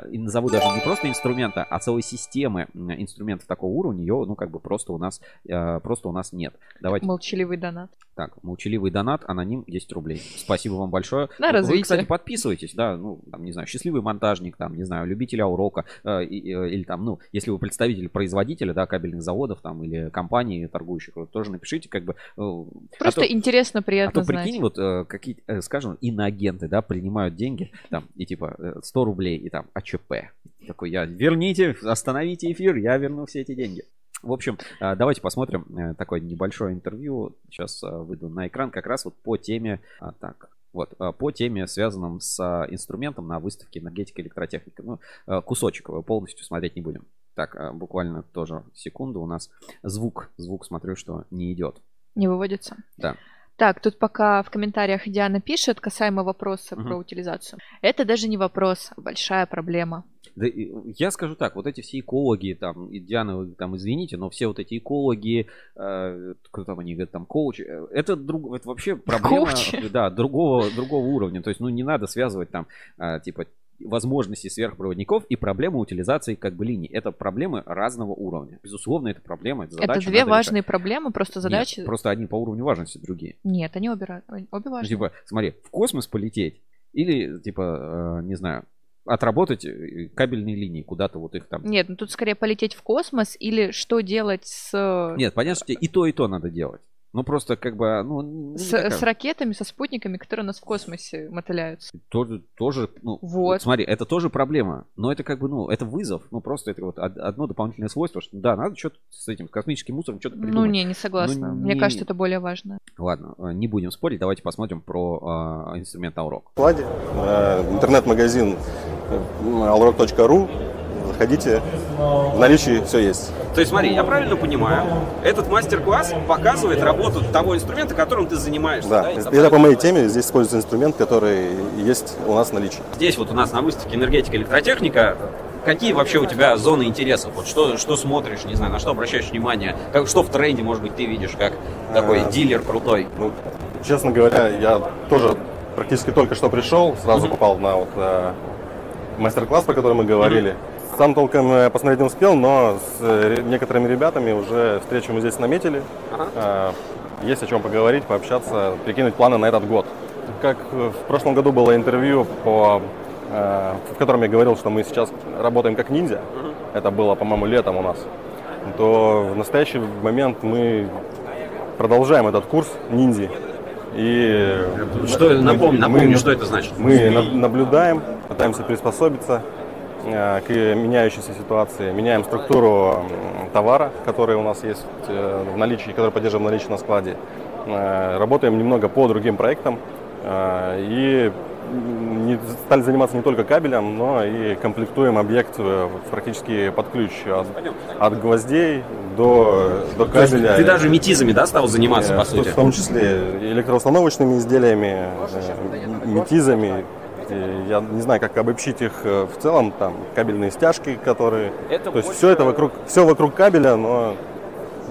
и назову даже не просто инструмента, а целой системы инструментов такого уровня, ее, ну, как бы просто у нас, э, просто у нас нет. Давайте. Молчаливый донат. Так, молчаливый донат, аноним 10 рублей. Спасибо вам большое. На развитие. Вы, кстати, подписывайтесь, да, ну, там, не знаю, счастливый монтажник, там, не знаю, любителя урока, э, э, или там, ну, если вы представитель производителя, да, кабельных заводов, там, или компании торгующих, вот, тоже напишите, как бы. Э, Просто а то, интересно, приятно А то, знать. прикинь, вот, э, какие, э, скажем, иноагенты, да, принимают деньги, там, и типа 100 рублей, и там, АЧП. Такой я, верните, остановите эфир, я верну все эти деньги. В общем, а, давайте посмотрим э, такое небольшое интервью. Сейчас а, выйду на экран как раз вот по теме. А, так, вот, по теме, связанном с инструментом на выставке энергетика и электротехника. Ну, кусочек полностью смотреть не будем. Так, буквально тоже секунду. У нас звук, звук смотрю, что не идет. Не выводится? Да. Так, тут пока в комментариях Диана пишет касаемо вопроса угу. про утилизацию. Это даже не вопрос, а большая проблема. Да, я скажу так, вот эти все экологи, там, и Диана, вы там извините, но все вот эти экологи, э, кто там они говорят, там, коучи, э, это, друг, это вообще проблема, Коучи. да, другого, другого уровня. То есть, ну, не надо связывать там, э, типа, возможности сверхпроводников и проблемы утилизации как бы линий. Это проблемы разного уровня. Безусловно, это проблема, это задача. Это две важные решать. проблемы, просто задачи. Нет, просто одни по уровню важности, другие. Нет, они обе, обе важны. Типа, смотри, в космос полететь или, типа, э, не знаю, отработать э, кабельные линии куда-то вот их там. Нет, ну тут скорее полететь в космос или что делать с... Нет, понятно, что тебе и то, и то надо делать. Ну, просто как бы, ну... не С, такая. с ракетами, со спутниками, которые у нас в космосе мотыляются. Тоже, тоже, ну, Вот. смотри, это тоже проблема, но это как бы, ну, это вызов, ну, просто это вот од- одно дополнительное свойство, что да, надо что-то с этим космическим мусором что-то Ну, придумать. не, не согласна. Ну, Мне не- кажется, это более важно. Ладно, э, не будем спорить, давайте посмотрим про э, инструмент Аурок. складе. Э, Интернет-магазин э, Заходите. В наличии все есть. То есть, смотри, я правильно понимаю, этот мастер-класс показывает работу того инструмента, которым ты занимаешься. Да, и это по моей теме. Здесь используется инструмент, который есть у нас в наличии. Здесь вот у нас на выставке энергетика, электротехника. Какие вообще у тебя зоны интересов? Вот что, что смотришь, не знаю, на что обращаешь внимание? Как, что в тренде, может быть, ты видишь, как такой А. дилер крутой? Ну, честно говоря, я тоже практически только что пришел, сразу попал на вот, э, мастер-класс, про который мы говорили. Сам толком э, посмотреть не успел, но с э, некоторыми ребятами уже встречу мы здесь наметили. Э, Есть о чем поговорить, пообщаться, прикинуть планы на этот год. Как в прошлом году было интервью, по, в котором я говорил, что мы сейчас работаем как ниндзя, это было, по-моему, летом у нас, то в настоящий момент мы продолжаем этот курс ниндзи. И Что, мы- напомни, мы- что это значит. мы на- наблюдаем, пытаемся приспособиться к меняющейся ситуации, меняем структуру товара, который у нас есть э, в наличии, который поддерживаем в наличии на складе. Э, Работаем немного по другим проектам э, и не- стали заниматься не только кабелем, но и комплектуем объект э, практически под ключ от, от гвоздей до, до То есть кабеля. ты даже метизами, да, стал заниматься, Э, по в- сути? В том числе электроустановочными изделиями, э, метизами. Я не знаю, как обобщить их э, в целом, там кабельные стяжки, которые. Это То есть все это вокруг, все вокруг кабеля, но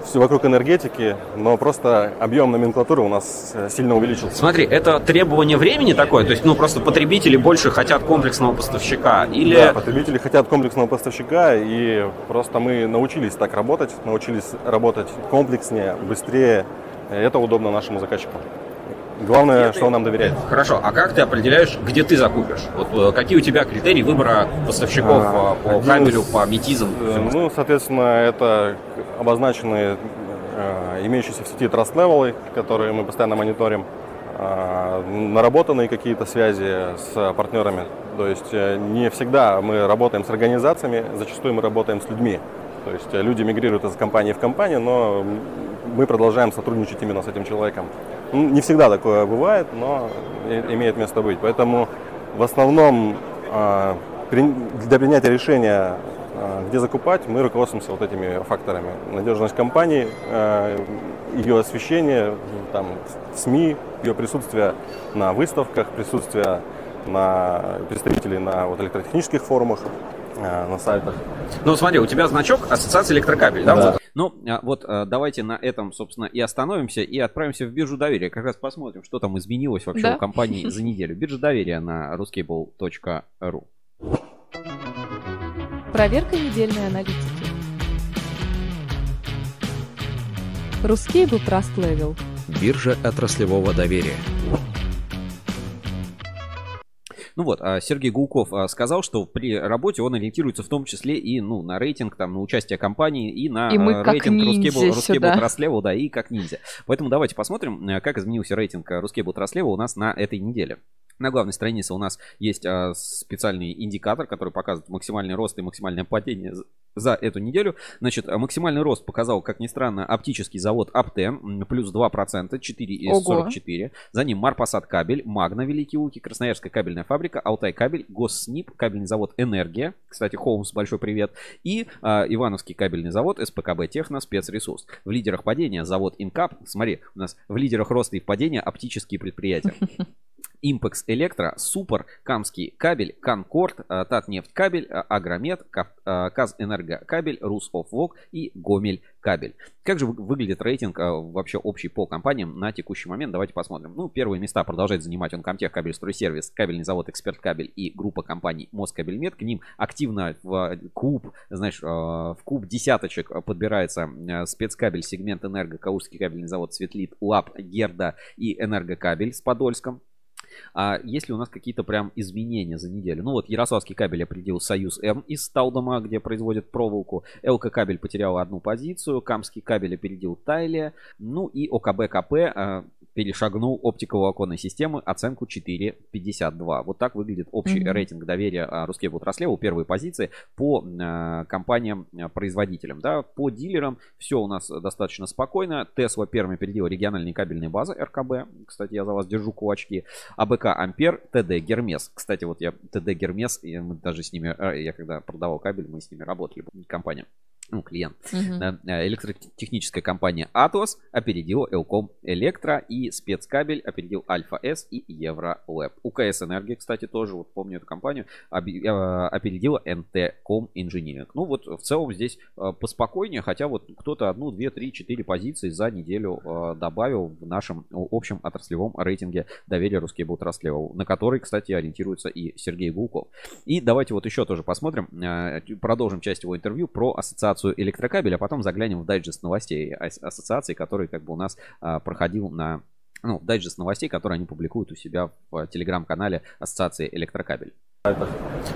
все вокруг энергетики, но просто объем номенклатуры у нас э, сильно увеличился. Смотри, это требование времени такое, то есть, ну, просто потребители больше хотят комплексного поставщика, или... Да, потребители хотят комплексного поставщика, и просто мы научились так работать, научились работать комплекснее, быстрее. И Это удобно нашему заказчику. Главное, что он нам доверяет. Хорошо, а как ты определяешь, где ты закупишь? Вот э, какие у тебя критерии выбора поставщиков А, э, по один кабелю, по метизам? Э, Ну, соответственно, это обозначенные э, имеющиеся в сети траст левелы, которые мы постоянно мониторим, э, наработанные какие-то связи с партнерами. То есть не всегда мы работаем с организациями, зачастую мы работаем с людьми. То есть люди мигрируют из компании в компанию, но мы продолжаем сотрудничать именно с этим человеком. Ну, Не всегда такое бывает, но имеет место быть. Поэтому в основном при- для принятия решения, э, где закупать, мы руководствуемся вот этими факторами. Надежность компании, э, ее освещение там, в СМИ, ее присутствие на выставках, присутствие на представителей на вот, электротехнических форумах, на сайтах. Ну, смотри, у тебя значок Ассоциации электрокабель, да? Да. вот? Ну, а, вот а, давайте на этом, собственно, и остановимся и отправимся в биржу доверия. Как раз посмотрим, что там изменилось вообще Да. у компании за неделю. Биржа доверия на ruscable.ru. Проверка недельной аналитики. Ruscable Trust Level. Биржа отраслевого доверия. Ну вот, а Сергей Гулков а, сказал, что при работе он ориентируется в том числе и ну, на рейтинг, там, на участие компании и на И мы а, рейтинг Trust Level, да, и как ниндзя. Поэтому давайте посмотрим, как изменился рейтинг Trust Level у нас на этой неделе. На главной странице у нас есть а, специальный индикатор, который показывает максимальный рост и максимальное падение за- эту неделю. Значит, максимальный рост показал, как ни странно, оптический завод Оптен, плюс 2%, 4 из Ого. 44. За ним Марпосадкабель, Магна Великие Луки, Красноярская кабельная фабрика, Алтай кабель, Госснип, кабельный завод Энергия, кстати, Холмс, большой привет, и а, Ивановский кабельный завод, СПКБ Техно, спецресурс. В лидерах падения завод Инкап, смотри, у нас в лидерах роста и падения оптические предприятия. Импекс Электро, Супер, Камский кабель, Конкорд, э, Татнефть кабель, э, Агромет, э, Казэнерго кабель, Русофвок и Гомель кабель. Как же вы- выглядит рейтинг вообще общий по компаниям на текущий момент? Давайте посмотрим. Ну, первые места продолжает занимать он Комтех кабель стройсервис, кабельный завод Эксперт кабель и группа компаний Москабельмет. К ним активно в клуб, знаешь, в клуб десяточек подбирается спецкабель сегмент Энерго, Калужский кабельный завод Светлит, УАП, Герда и Энергокабель с Подольском. А есть ли у нас какие-то прям изменения за неделю? Ну вот Ярославский кабель определил Союз М из Сталдома, где производят проволоку. ЛК кабель потерял одну позицию. Камский кабель опередил Тайлия. Ну и ОКБ КП а, перешагнул оптиковую оконной системы оценку 4.52. Вот так выглядит общий mm-hmm. рейтинг доверия а, Русскебу Траслеву. Первые позиции по э, компаниям-производителям. Да, по дилерам все у нас достаточно спокойно. Тесла первыми опередила региональные кабельные базы РКБ. Кстати, я за вас держу кулачки. АБК Ампер, ТД Гермес. Кстати, вот я ТД Гермес, мы даже с ними, я когда продавал кабель, мы с ними работали, компания ну, клиент. Uh-huh. Электротехническая компания Atos опередила Элком Электро и спецкабель опередил Альфа С и Евролэб. УКС Энергия, кстати, тоже, вот помню эту компанию, э, опередила НТКом Engineering. Ну вот в целом здесь э, поспокойнее, хотя вот кто-то одну, две, три, четыре позиции за неделю добавил в нашем общем отраслевом рейтинге доверия русские отраслевого, на который, кстати, ориентируется и Сергей Гулков. И давайте вот еще тоже посмотрим, продолжим часть его интервью про ассоциацию ассоциацию электрокабель, а потом заглянем в дайджест новостей ассоциации, который как бы у нас а, проходил на ну, дайджест новостей, которые они публикуют у себя в телеграм-канале Ассоциации Электрокабель.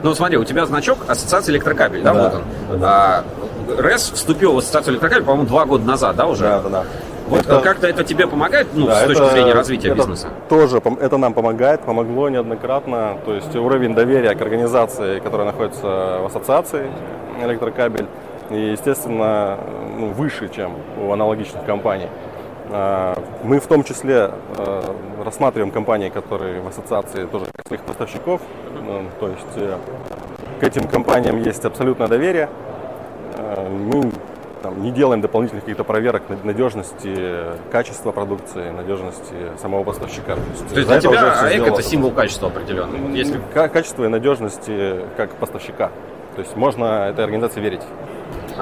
Ну, смотри, у тебя значок Ассоциации Электрокабель, да, да вот он. Да. А, РЭС вступил в Ассоциацию Электрокабель, по-моему, два года назад, да, уже? Да, да, да. Вот это, как-то это тебе помогает, ну, да, с точки это, зрения развития это бизнеса? Тоже, это нам помогает, помогло неоднократно. То есть уровень доверия к организации, которая находится в ассоциации электрокабель, и, естественно, ну, выше, чем у аналогичных компаний. А, мы в том числе а, рассматриваем компании, которые в ассоциации тоже как своих поставщиков, ну, то есть э, к этим компаниям есть абсолютное доверие. А, мы там, не делаем дополнительных каких-то проверок надежности качества продукции, надежности самого поставщика. То есть, То есть для тебя АЭК это символ качества определенный? Если... Качество и надежности как поставщика. То есть можно этой организации верить.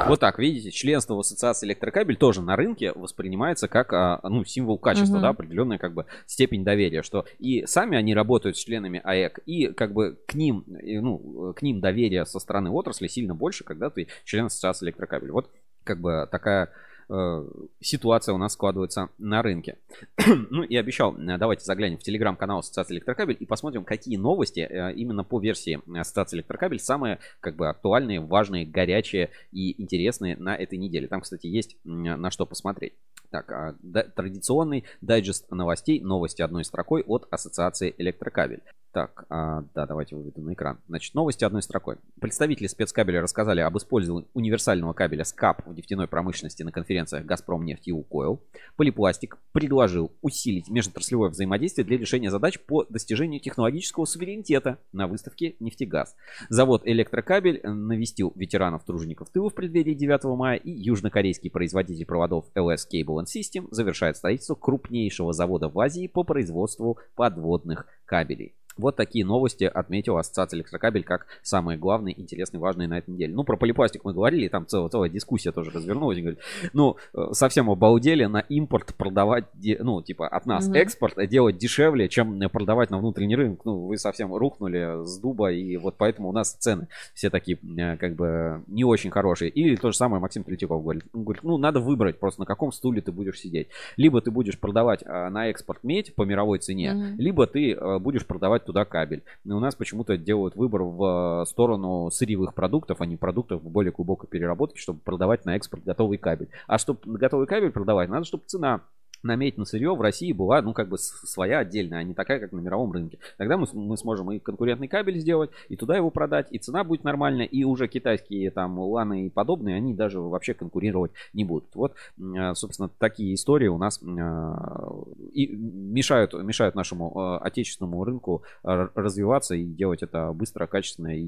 Вот так, видите, членство в ассоциации электрокабель тоже на рынке воспринимается как а, ну, символ качества, угу. да, определенная как бы степень доверия, что и сами они работают с членами АЭК, и как бы к ним, ну, к ним доверие со стороны отрасли сильно больше, когда ты член ассоциации электрокабель. Вот как бы такая Э, ситуация у нас складывается на рынке. ну и обещал, э, давайте заглянем в телеграм-канал Ассоциации Электрокабель и посмотрим, какие новости э, именно по версии Ассоциации Электрокабель самые как бы актуальные, важные, горячие и интересные на этой неделе. Там, кстати, есть на что посмотреть. Так, а, традиционный дайджест новостей, новости одной строкой от Ассоциации Электрокабель. Так, а, да, давайте выведу на экран. Значит, новости одной строкой. Представители спецкабеля рассказали об использовании универсального кабеля СКАП в нефтяной промышленности на конференциях «Газпром нефть» и «Укойл». Полипластик предложил усилить межотраслевое взаимодействие для решения задач по достижению технологического суверенитета на выставке «Нефтегаз». Завод «Электрокабель» навестил ветеранов-тружеников тыла в преддверии 9 мая и южнокорейский производитель проводов LS Cable and System завершает строительство крупнейшего завода в Азии по производству подводных кабелей. Вот такие новости отметила Ассоциация Электрокабель как самые главные, интересные, важные на этой неделе. Ну, про полипластик мы говорили, там целая, целая дискуссия тоже развернулась. Говорит, ну, э, совсем обалдели на импорт продавать, ну, типа от нас mm-hmm. экспорт делать дешевле, чем продавать на внутренний рынок. Ну, вы совсем рухнули с дуба, и вот поэтому у нас цены все такие, э, как бы, не очень хорошие. Или то же самое Максим Третьяков говорит. Он говорит, ну, надо выбрать просто, на каком стуле ты будешь сидеть. Либо ты будешь продавать э, на экспорт медь по мировой цене, mm-hmm. либо ты будешь продавать туда кабель. И у нас почему-то делают выбор в э, сторону сырьевых продуктов, а не продуктов более глубокой переработке, чтобы продавать на экспорт готовый кабель. А чтобы готовый кабель продавать, надо, чтобы цена на медь, на сырье в России была, ну, как бы своя отдельная, а не такая, как на мировом рынке. Тогда мы, мы сможем и конкурентный кабель сделать, и туда его продать, и цена будет нормальная, и уже китайские там ланы и подобные, они даже вообще конкурировать не будут. Вот, а, собственно, такие истории у нас а, и мешают, мешают нашему а, отечественному рынку развиваться и делать это быстро, качественно и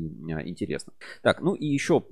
интересно. Так, ну и еще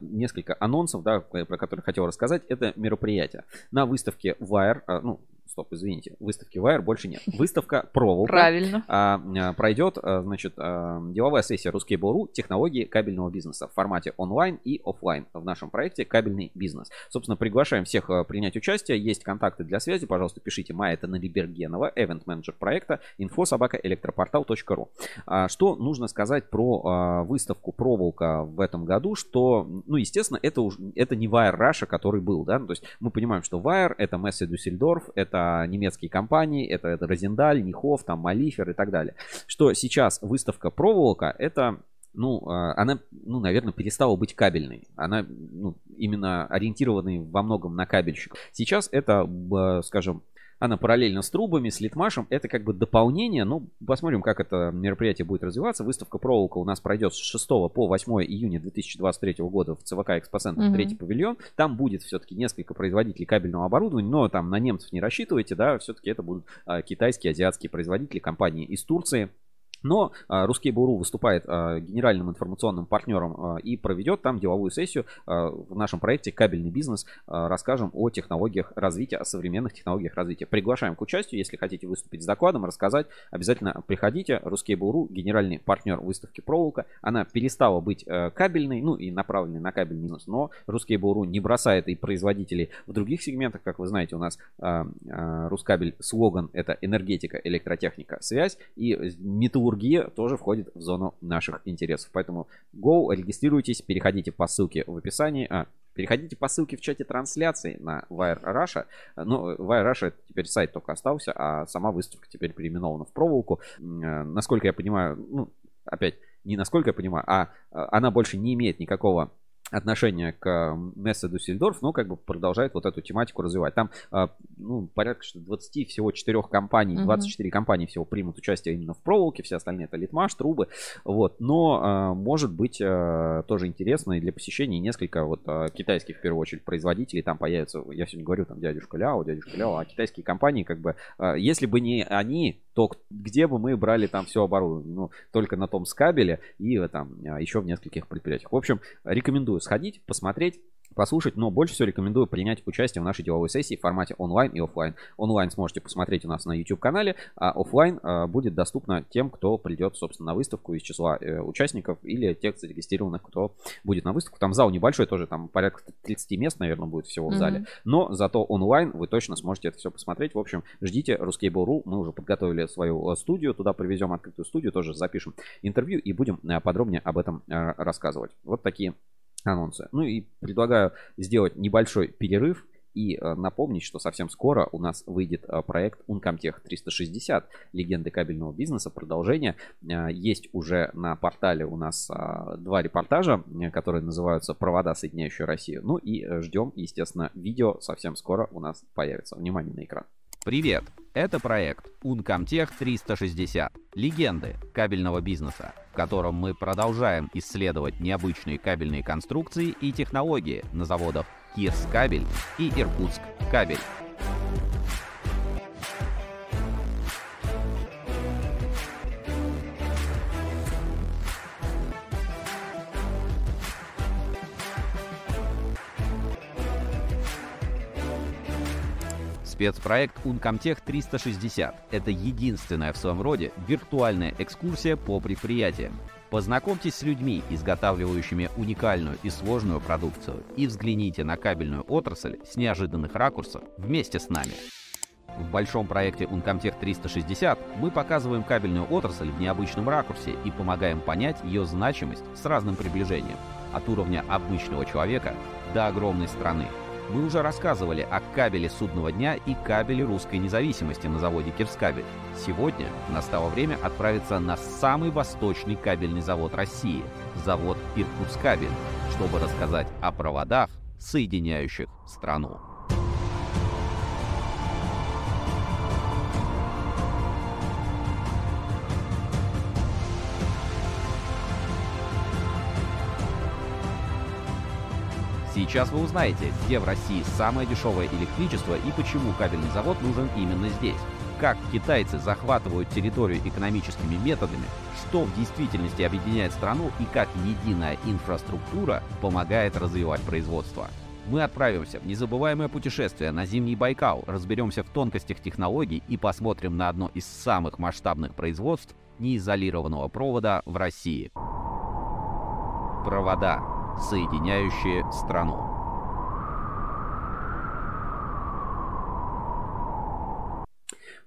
несколько анонсов, да, про которые хотел рассказать. Это мероприятие. На выставке Wire, ну, стоп, извините, выставки Wire больше нет. Выставка Проволока. Правильно. А, а, пройдет, а, значит, а, деловая сессия Ruskable.ru технологии кабельного бизнеса в формате онлайн и офлайн в нашем проекте «Кабельный бизнес». Собственно, приглашаем всех принять участие. Есть контакты для связи. Пожалуйста, пишите Майя Танарибергенова, event-менеджер проекта, info.собака.электропортал.ру. А, что нужно сказать про а, выставку Проволока в этом году? Что, ну, естественно, это, уж, это не Wire Russia, который был, да, то есть мы понимаем, что Wire это Месси Дюссельдорф, это это немецкие компании, это, это Розендаль, Нихов, там Малифер и так далее. Что сейчас выставка проволока, это ну, а, она, ну, наверное, перестала быть кабельной. Она, ну, именно ориентированной во многом на кабельщиков. Сейчас это, скажем, она параллельно с трубами, с литмашем. Это как бы дополнение. Ну, посмотрим, как это мероприятие будет развиваться. Выставка проволока у нас пройдет с 6 по 8 июня 2023 года в ЦВК Экспоцентр, mm-hmm. третий павильон. Там будет все-таки несколько производителей кабельного оборудования, но там на немцев не рассчитывайте, да, все-таки это будут а, китайские, азиатские производители, компании из Турции. Но а, Русский Буру выступает а, генеральным информационным партнером а, и проведет там деловую сессию в нашем проекте «Кабельный бизнес». Расскажем о технологиях развития, о современных технологиях развития. Приглашаем к участию, если хотите выступить с докладом, рассказать, обязательно приходите. Русский Буру, генеральный партнер выставки «Проволока». Она перестала быть э, кабельной, ну и направленной на кабель минус, но Русский Буру не бросает и производителей в других сегментах. Как вы знаете, у нас Рускабель слоган это энергетика, электротехника, связь и металлургия металлургия тоже входит в зону наших интересов. Поэтому go, регистрируйтесь, переходите по ссылке в описании. А, Переходите по ссылке в чате трансляции на Wire Russia. Ну, Wire Russia теперь сайт только остался, а сама выставка теперь переименована в проволоку. Э, насколько я понимаю, ну, опять, не насколько я понимаю, а она больше не имеет никакого отношение к Мессе Дюссельдорф, но как бы продолжает вот эту тематику развивать. Там а, ну, порядка что 20 всего 4 компаний, 24 mm-hmm. компании всего примут участие именно в проволоке, все остальные это Литмаш, трубы, вот. Но а, может быть а, тоже интересно и для посещения несколько вот китайских в первую очередь производителей там появятся, я сегодня говорю там дядюшка Ляо, дядюшка Ляо, а китайские компании как бы, если бы не они, то где бы мы брали там все оборудование? Ну, только на том скабеле и там еще в нескольких предприятиях. В общем, рекомендую сходить, посмотреть послушать, но больше всего рекомендую принять участие в нашей деловой сессии в формате онлайн и офлайн. Онлайн сможете посмотреть у нас на YouTube канале, а офлайн а, будет доступно тем, кто придет, собственно, на выставку из числа э, участников или тех зарегистрированных, кто будет на выставку. Там зал небольшой тоже, там порядка 30 мест, наверное, будет всего в зале. Mm-hmm. Но зато онлайн вы точно сможете это все посмотреть. В общем, ждите Ruskable.ru. Мы уже подготовили свою э, студию, туда привезем открытую студию, тоже запишем интервью и будем э, подробнее об этом рассказывать. Вот такие анонсы. Ну и предлагаю сделать небольшой перерыв и э, напомнить, что совсем скоро у нас выйдет э, проект Uncomtech 360, легенды кабельного бизнеса, продолжение. Э, есть уже на портале у нас два репортажа, которые называются «Провода, соединяющие Россию». Ну и ждем, естественно, видео совсем скоро у нас появится. Внимание на экран. Привет! Это проект Uncomtech 360 «Легенды кабельного бизнеса», в котором мы продолжаем исследовать необычные кабельные конструкции и технологии на заводах Кирс Кабель и Иркутск Кабель. Спецпроект Uncomtech 360 – это единственная в своем роде виртуальная экскурсия по предприятиям. Познакомьтесь с людьми, изготавливающими уникальную и сложную продукцию, и взгляните на кабельную отрасль с неожиданных ракурсов вместе с нами. В большом проекте Uncomtech 360 мы показываем кабельную отрасль в необычном ракурсе и помогаем понять ее значимость с разным приближением, от уровня обычного человека до огромной страны – мы уже рассказывали о кабеле судного дня и кабеле русской независимости на заводе Кирскабель. Сегодня настало время отправиться на самый восточный кабельный завод России – завод Иркутскабель, чтобы рассказать о проводах, соединяющих страну. Сейчас вы узнаете, где в России самое дешевое электричество и почему кабельный завод нужен именно здесь. Как китайцы захватывают территорию экономическими методами, что в действительности объединяет страну и как единая инфраструктура помогает развивать производство. Мы отправимся в незабываемое путешествие на зимний Байкал, разберемся в тонкостях технологий и посмотрим на одно из самых масштабных производств неизолированного провода в России. Провода соединяющие страну.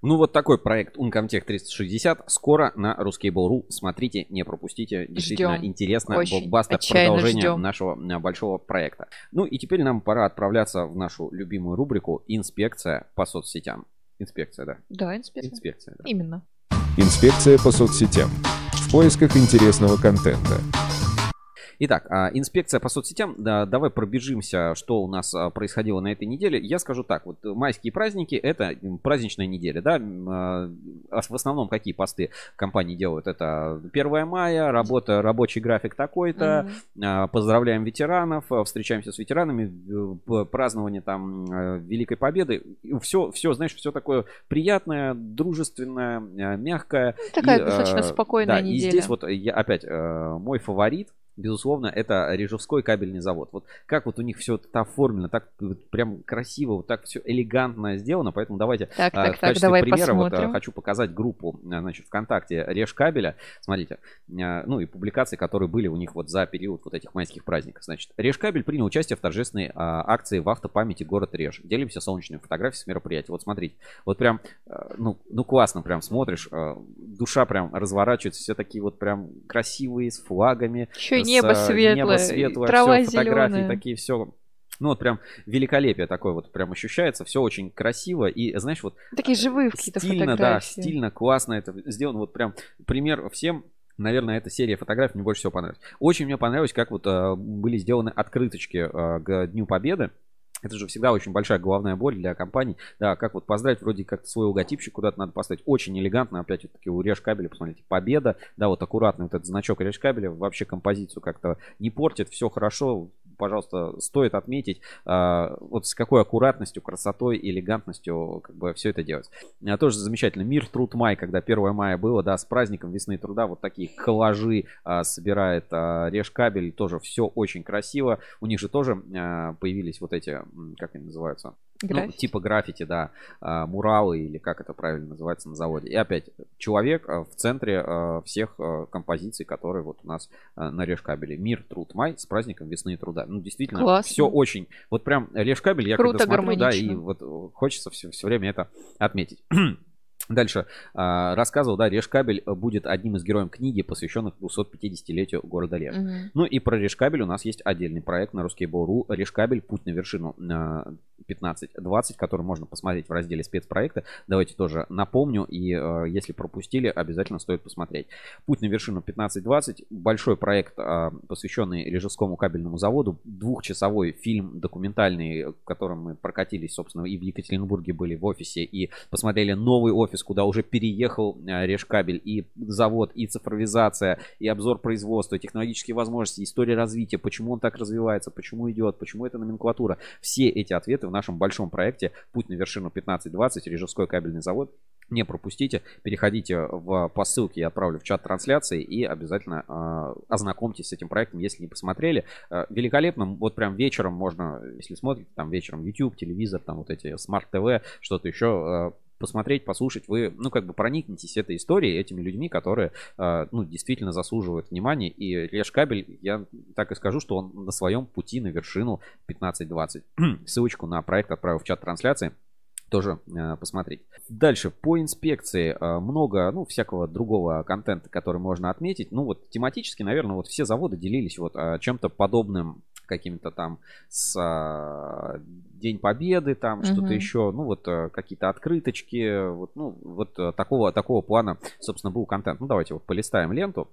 Ну, вот такой проект Uncomtech 360 скоро на Ruskable.ru. Смотрите, не пропустите. Действительно ждем. интересно. Блокбастер продолжение ждем. нашего э, большого проекта. Ну и теперь нам пора отправляться в нашу любимую рубрику «Инспекция по соцсетям». Инспекция, да. Да, инспекция. Инспекция, да. Именно. Инспекция по соцсетям. В поисках интересного контента. Итак, а, инспекция по соцсетям. Да, давай пробежимся, что у нас а, происходило на этой неделе. Я скажу так, вот майские праздники это праздничная неделя, да. А, в основном какие посты компании делают? Это 1 мая, работа, рабочий график такой-то, mm-hmm. поздравляем ветеранов, встречаемся с ветеранами, празднование там Великой Победы. Все, все, знаешь, все такое приятное, дружественное, мягкое. Такая и, достаточно спокойная да, неделя. И здесь вот я опять мой фаворит безусловно, это Рижевской кабельный завод. Вот как вот у них все это оформлено, так вот прям красиво, вот так все элегантно сделано. Поэтому давайте так, а, так, в качестве так, давай примера вот, посмотрим. а, хочу показать группу, а, значит, ВКонтакте Реж кабеля. Смотрите, а, ну и публикации, которые были у них вот за период вот этих майских праздников. Значит, Реж кабель принял участие в торжественной а, акции в автопамяти город Реж. Делимся солнечными фотографиями с мероприятия. Вот смотрите, вот прям, а, ну, ну классно прям смотришь, а, душа прям разворачивается, все такие вот прям красивые, с флагами. С, небо светлое, небо светлое, трава все, фотографии зеленая. такие, все. Ну вот прям великолепие такое вот прям ощущается, все очень красиво и знаешь вот Такие живые какие-то стильно, фотографии. да, стильно, классно это сделано, вот прям пример всем. Наверное, эта серия фотографий мне больше всего понравилась. Очень мне понравилось, как вот э, были сделаны открыточки э, к Дню Победы. Это же всегда очень большая головная боль для компаний. Да, как вот поздравить, вроде как свой логотипчик куда-то надо поставить. Очень элегантно, опять вот таки у Реж кабеля, посмотрите, победа. Да, вот аккуратный вот этот значок Реж кабеля вообще композицию как-то не портит, все хорошо. Пожалуйста, стоит отметить, э, вот с какой аккуратностью, красотой, элегантностью как бы все это делать. А, тоже замечательно. Мир, труд, май, когда 1 мая было, да, с праздником весны труда, вот такие коллажи а, собирает а, Реж кабель, тоже все очень красиво. У них же тоже а, появились вот эти, как они называются? Ну, типа граффити, да, а, муралы или как это правильно называется на заводе. И опять человек а, в центре а, всех композиций, которые вот у нас на Решкабеле. Мир, труд, май с праздником весны и труда. Ну, действительно, Классно. все очень. Вот прям Решкабель я Круто, когда смотрю, да, и вот э, хочется все, все время это отметить. Дальше а, рассказывал, да, Решкабель будет одним из героев книги, посвященных 250-летию города Леж. Мгм. Ну и про Решкабель у нас есть отдельный проект на Ruskable.ru. Решкабель «Путь на вершину» а, 15-20, который можно посмотреть в разделе спецпроекта. Давайте тоже напомню, и э, если пропустили, обязательно стоит посмотреть. «Путь на вершину» 15-20, большой проект, а, посвященный Лежевскому кабельному заводу, двухчасовой фильм документальный, в котором мы прокатились, собственно, и в Екатеринбурге были в офисе, и посмотрели новый офис, куда уже переехал э, Решкабель, и завод, и цифровизация, и обзор производства, и технологические возможности, история развития, почему он так развивается, почему идет, почему это номенклатура. Все эти ответы в нашем большом проекте «Путь на вершину 15-20», Рижевской кабельный завод. Не пропустите, переходите в, по ссылке, я отправлю в чат трансляции и обязательно э, ознакомьтесь с этим проектом, если не посмотрели. Э, великолепно, вот прям вечером можно, если смотрите, там вечером YouTube, телевизор, там вот эти TV, что-то еще, э, посмотреть, послушать, вы, ну, как бы проникнетесь этой историей, этими людьми, которые, э, ну, действительно заслуживают внимания. И Леш Кабель, я так и скажу, что он на своем пути на вершину 15-20. Ссылочку на проект отправил в чат трансляции тоже э, посмотреть. Дальше по инспекции э, много, ну, всякого другого контента, который можно отметить. Ну, вот тематически, наверное, вот все заводы делились вот э, чем-то подобным каким-то там с э, День Победы, там что-то еще, ну вот э, какие-то открыточки, вот, ну вот э, такого такого плана, собственно, был контент. Ну давайте вот полистаем ленту.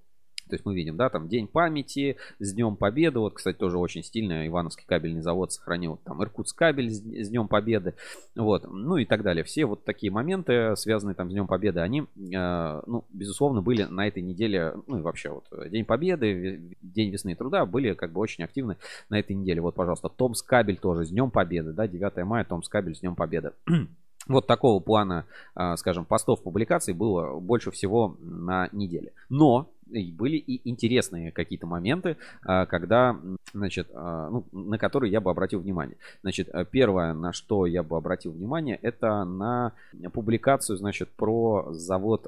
То есть мы видим, да, там День памяти, с Днем Победы. Вот, кстати, тоже очень стильно Ивановский кабельный завод сохранил. Там Иркутск кабель с, с Днем Победы. Вот, ну и так далее. Все вот такие моменты, связанные там с Днем Победы, они, э, ну, безусловно, были на этой неделе, ну и вообще вот День Победы, День весны труда были как бы очень активны на этой неделе. Вот, пожалуйста, Томск кабель тоже с Днем Победы, да, 9 мая, Томск кабель с Днем Победы. Вот такого плана, а, скажем, постов публикаций было больше всего на неделе. Но были и интересные какие-то моменты, а, когда, значит, а, ну, на которые я бы обратил внимание. Значит, а, первое, на что я бы обратил внимание, это на публикацию, значит, про завод,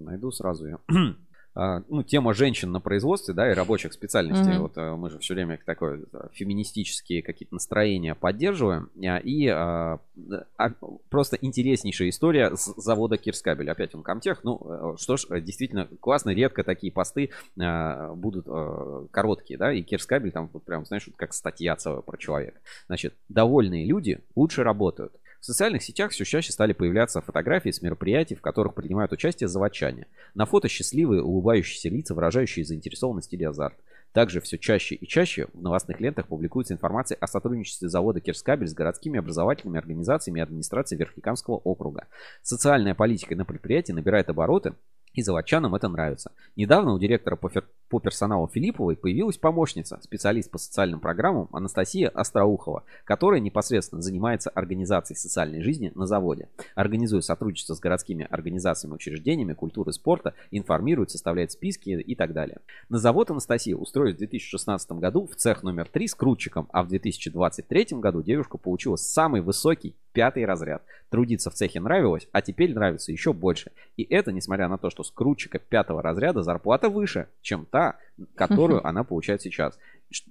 найду сразу ее. А, ну, тема женщин на производстве, да, и рабочих специальностей. Мгм. Вот а, мы же все время такое а, феминистические какие-то настроения поддерживаем. А, И а, а, просто интереснейшая история с завода Кирскабель. Опять он комтех. Ну, э, что ж, э, действительно классно, редко такие посты а, будут э, короткие, да, и Кирскабель там вот прям, знаешь, вот как статья целая про человека. Значит, довольные люди лучше работают. В социальных сетях все чаще стали появляться фотографии с мероприятий, в которых принимают участие заводчане. На фото счастливые, улыбающиеся лица, выражающие заинтересованность или азарт. Также все чаще и чаще в новостных лентах публикуется информация о сотрудничестве завода Кирскабель с городскими образовательными организациями и администрацией Верхнекамского округа. Социальная политика на предприятии набирает обороты, и заводчанам это нравится. Недавно у директора по, фер... по персоналу Филипповой появилась помощница, специалист по социальным программам Анастасия Остроухова, которая непосредственно занимается организацией социальной жизни на заводе. Организует сотрудничество с городскими организациями, учреждениями культуры спорта, информирует, составляет списки и так далее. На завод Анастасия устроилась в 2016 году в цех номер 3 с крутчиком, а в 2023 году девушка получила самый высокий пятый разряд. Трудиться в цехе нравилось, а теперь нравится еще больше. И это несмотря на то, что с крутчика пятого разряда зарплата выше, чем та, которую она получает сейчас.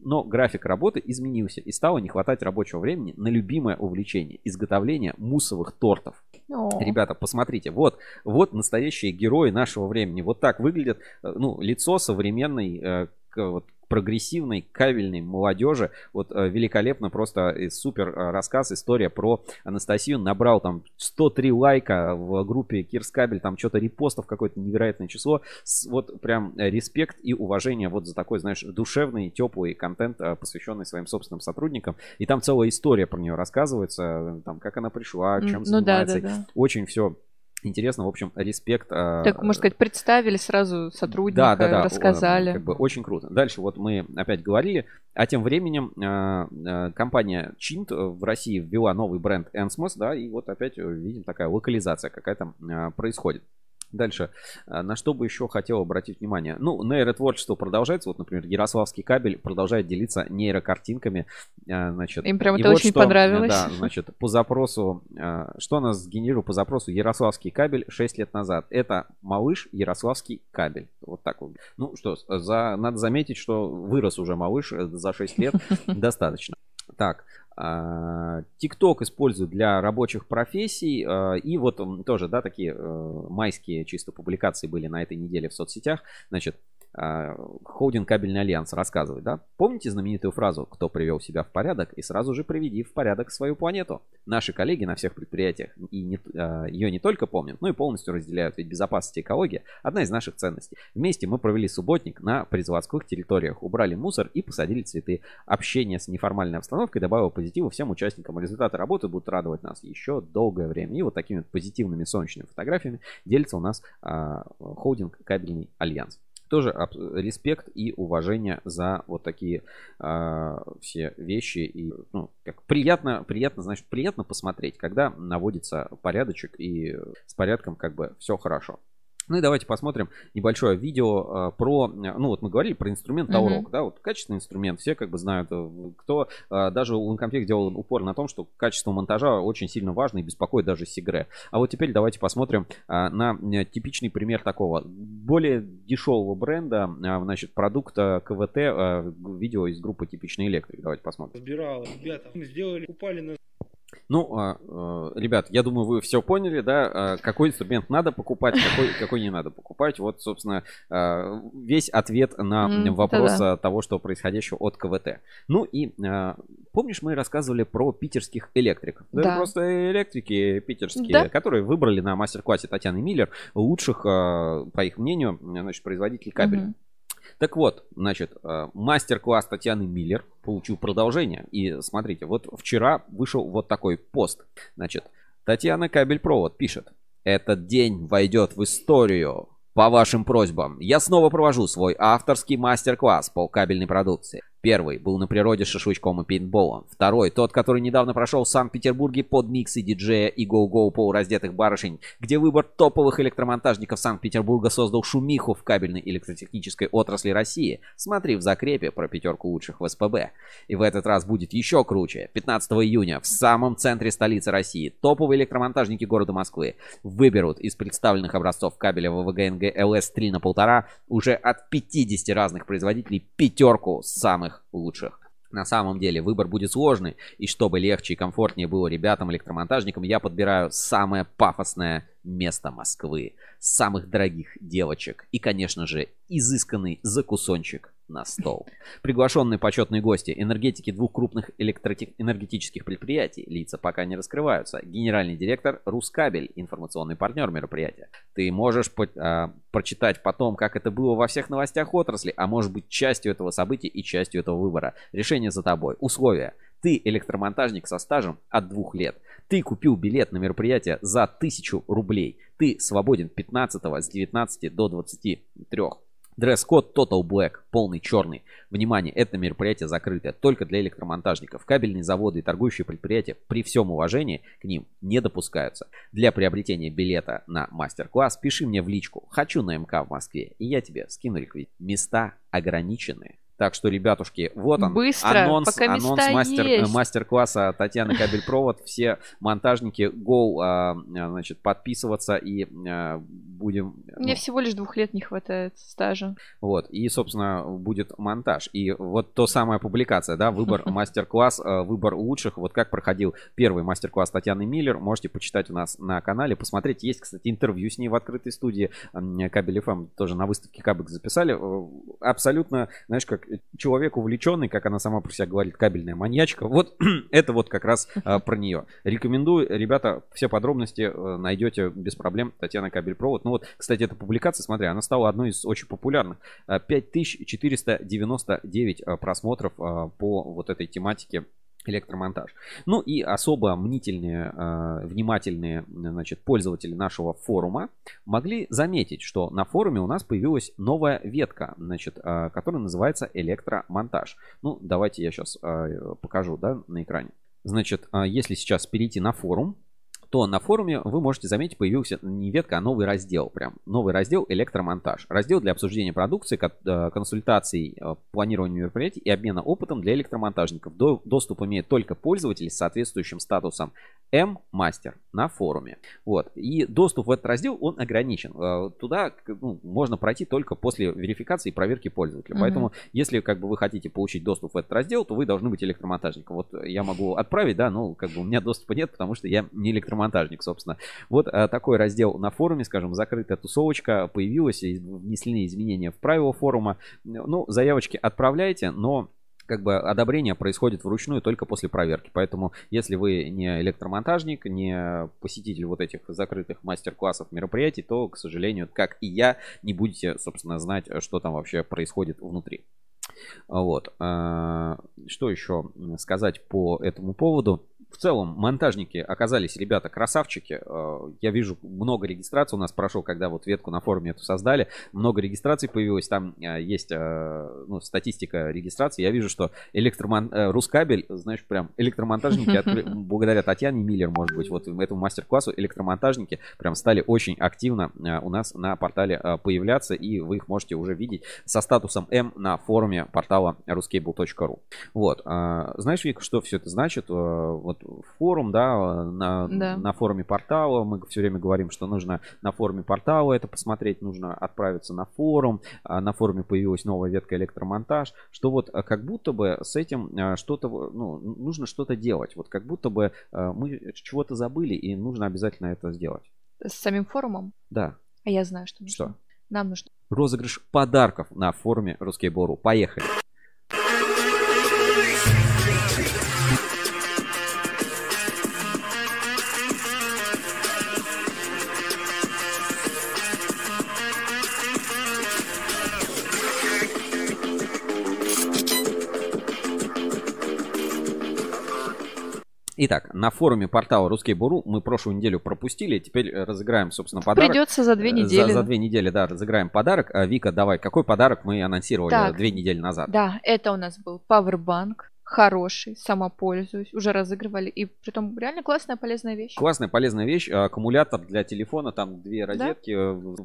Но график работы изменился и стало не хватать рабочего времени на любимое увлечение – изготовление муссовых тортов. Ребята, посмотрите, вот, вот настоящие герои нашего времени. Вот так выглядит э, ну, лицо современной э, вот, прогрессивной, кабельной молодежи. Вот э, великолепно просто и супер э, рассказ, история про Анастасию. Набрал там 103 лайка в группе Кирскабель, там что-то репостов какое-то невероятное число. Вот прям респект и уважение вот за такой, знаешь, душевный, теплый контент, э, посвященный своим собственным сотрудникам. И там целая история про нее рассказывается, там, как она пришла, чем ну, занимается. Да, да, да. Очень все интересно, в общем, респект. А, так, можно сказать, представили сразу сотрудника, да, да, да, рассказали. Как бы очень круто. Дальше вот мы опять говорили, а тем временем а, а, компания Chint в России ввела новый бренд Ensmos, да, и вот опять видим такая локализация какая-то происходит. Дальше. А, на что бы еще хотел обратить внимание? Ну, нейротворчество продолжается. Вот, например, Ярославский кабель продолжает делиться нейрокартинками. А, значит, Им прям это вот очень что, понравилось. Да, значит, по запросу, а, что нас сгенерировал по запросу Ярославский кабель 6 лет назад? Это малыш Ярославский кабель. Вот так вот. Ну что, за, надо заметить, что вырос уже малыш э, за 6 лет достаточно. Так, ТикТок используют для рабочих профессий. А, и вот тоже, да, такие э, майские чисто публикации были на этой неделе в соцсетях. Значит, а, Холдинг Кабельный Альянс рассказывает, да? Помните знаменитую фразу «Кто привел себя в порядок и сразу же приведи в порядок свою планету»? Наши коллеги на всех предприятиях и не, а, ее не только помнят, но и полностью разделяют, ведь безопасность и экология – одна из наших ценностей. Вместе мы провели субботник на производских территориях, убрали мусор и посадили цветы. Общение с неформальной обстановкой добавило позитива всем участникам. Результаты работы будут радовать нас еще долгое время. И вот такими позитивными солнечными фотографиями делится у нас а, холдинг Кабельный Альянс тоже респект и уважение за вот такие э, все вещи. И, ну, как приятно, приятно, значит, приятно посмотреть, когда наводится порядочек и с порядком как бы все хорошо. Ну и давайте посмотрим небольшое видео э, про, ну вот мы говорили про инструмент Таурок, mm-hmm. да, вот качественный инструмент, все как бы знают, э, кто, э, даже Uncomplect делал упор на том, что качество монтажа очень сильно важно и беспокоит даже Сигре. А вот теперь давайте посмотрим на типичный пример такого более дешевого бренда, значит, продукта КВТ, видео из группы Типичный Электрик. Давайте посмотрим. Разбирал, ребята, мы сделали, упали на ну, а, а, ребят, я думаю, вы все поняли, да, а, какой инструмент надо покупать, какой, какой не надо покупать. Вот, собственно, весь ответ на mm, вопрос да. того, что происходящего от КВТ. Ну и помнишь, мы рассказывали про питерских электриков. Да. Это просто электрики питерские, да. которые выбрали на мастер-классе Татьяны Миллер лучших, по их мнению, значит, производителей кабеля. Mm-hmm. Так вот, значит, э, мастер-класс Татьяны Миллер получил продолжение. И смотрите, вот вчера вышел вот такой пост. Значит, Татьяна Кабель-Провод пишет. Этот день войдет в историю. По вашим просьбам, я снова провожу свой авторский мастер-класс по кабельной продукции. Первый был на природе шашлычком и пейнтболом. Второй, тот, который недавно прошел в Санкт-Петербурге под миксы диджея и гоу-гоу полураздетых барышень, где выбор топовых электромонтажников Санкт-Петербурга создал шумиху в кабельной электротехнической отрасли России. Смотри в закрепе про пятерку лучших в СПБ. И в этот раз будет еще круче. 15 июня в самом центре столицы России топовые электромонтажники города Москвы выберут из представленных образцов кабеля ВВГ-НГ ЛС-3 на полтора уже от 50 разных производителей пятерку самых самых лучших. На самом деле выбор будет сложный, и чтобы легче и комфортнее было ребятам-электромонтажникам, я подбираю самое пафосное место Москвы, самых дорогих девочек и, конечно же, изысканный закусончик на стол. Приглашенные почетные гости, энергетики двух крупных энергетических предприятий, лица пока не раскрываются. Генеральный директор Рускабель, информационный партнер мероприятия. Ты можешь по... а, прочитать потом, как это было во всех новостях отрасли, а может быть частью этого события и частью этого выбора. Решение за тобой. Условия. Ты электромонтажник со стажем от двух лет. Ты купил билет на мероприятие за тысячу рублей. Ты свободен 15 с 19 до 23 Дресс-код Total Black, полный черный. Внимание, это мероприятие закрытое только для электромонтажников. Кабельные заводы и торгующие предприятия при всем уважении к ним не допускаются. Для приобретения билета на мастер-класс пиши мне в личку «Хочу на МК в Москве» и я тебе скину реквизит. Места ограничены. Так что, ребятушки, вот он, Быстро, анонс, пока анонс мастер, мастер-класса Татьяны Кабель-Провод. Все монтажники, go, а, значит, подписываться и а, будем... Мне ну, всего лишь двух лет не хватает стажа. вот, и, собственно, будет монтаж. И вот то самая публикация, да, выбор мастер-класс, э, выбор лучших. Вот как проходил первый мастер-класс Татьяны Миллер, можете почитать у нас на канале, посмотреть. Есть, кстати, интервью с ней в открытой студии Кабель ФМ, тоже на выставке Кабек записали. Э, Абсолютно, знаешь, как человек увлеченный, как она сама про себя говорит, кабельная маньячка. Вот это вот как раз э, про нее. Рекомендую, ребята, все подробности э, найдете без проблем. Татьяна Кабель-Провод. Ну вот, кстати, эта публикация, смотри, она стала одной из очень популярных. Э, 5499 э, просмотров э, по вот этой тематике электромонтаж. Ну и особо мнительные, э, внимательные значит, пользователи нашего форума могли заметить, что на форуме у нас появилась новая ветка, значит, э, которая называется электромонтаж. Ну, давайте я сейчас э, покажу да, на экране. Значит, если сейчас перейти на форум, то на форуме вы можете заметить, появился не ветка, а новый раздел. Прям новый раздел электромонтаж. Раздел для обсуждения продукции, э, консультаций, э, планирования мероприятий и обмена опытом для электромонтажников. До- Доступ имеет только пользователи с соответствующим статусом М-мастер на форуме. Вот. И доступ в этот раздел, он ограничен. Э, Туда ну, можно пройти только после верификации и проверки пользователя. Мгм. Поэтому, если как бы вы хотите получить доступ в этот раздел, то вы должны быть электромонтажником. Вот я могу отправить, да, но как бы у меня доступа нет, потому что я не электромонтажник, собственно. Вот э, такой раздел на форуме, скажем, закрытая тусовочка появилась, внесли изменения в правила форума. Ну, заявочки отправляйте, но как бы одобрение происходит вручную только после проверки. Поэтому, если вы не электромонтажник, не посетитель вот этих закрытых мастер-классов мероприятий, то, к сожалению, как и я, не будете, собственно, знать, что там вообще происходит внутри. Вот. А, Что еще сказать по этому поводу? В целом, монтажники оказались, ребята, красавчики. Э, Я вижу, много регистраций у нас прошел, когда вот ветку на форуме эту создали. Много регистраций появилось. Там э, есть э, ну, статистика регистрации. Я вижу, что электромон... Рускабель, знаешь, прям электромонтажники, откры- благодаря Татьяне Миллер, может быть, вот этому мастер-классу, электромонтажники прям стали очень активно у нас на портале появляться, и вы их можете уже видеть со статусом М на форуме портала ruscable.ru. Вот. Знаешь, Вика, что все это значит? Э, Вот форум, да, на, Да. на форуме портала, мы все время говорим, что нужно на форуме портала это посмотреть, нужно отправиться на форум, А на форуме появилась новая ветка электромонтаж, что вот а, как будто бы с этим а, что-то, ну, нужно что-то делать, вот как будто бы мы чего-то забыли и нужно обязательно это сделать. С самим форумом? Да. А я знаю, что нужно. Что? Нам нужно. Розыгрыш подарков на форуме Русский Бору. Поехали. Итак, на форуме портала Русский Буру мы прошлую неделю пропустили, теперь э, разыграем, собственно, подарок. Придется за две Э, недели. За, за две недели, да, разыграем подарок. А, Вика, давай, какой подарок мы анонсировали Так. две недели назад? Да, это у нас был Powerbank. Хороший, сама пользуюсь. Уже разыгрывали. И притом реально классная, полезная вещь. Классная, полезная вещь. а, Аккумулятор для телефона, там две розетки.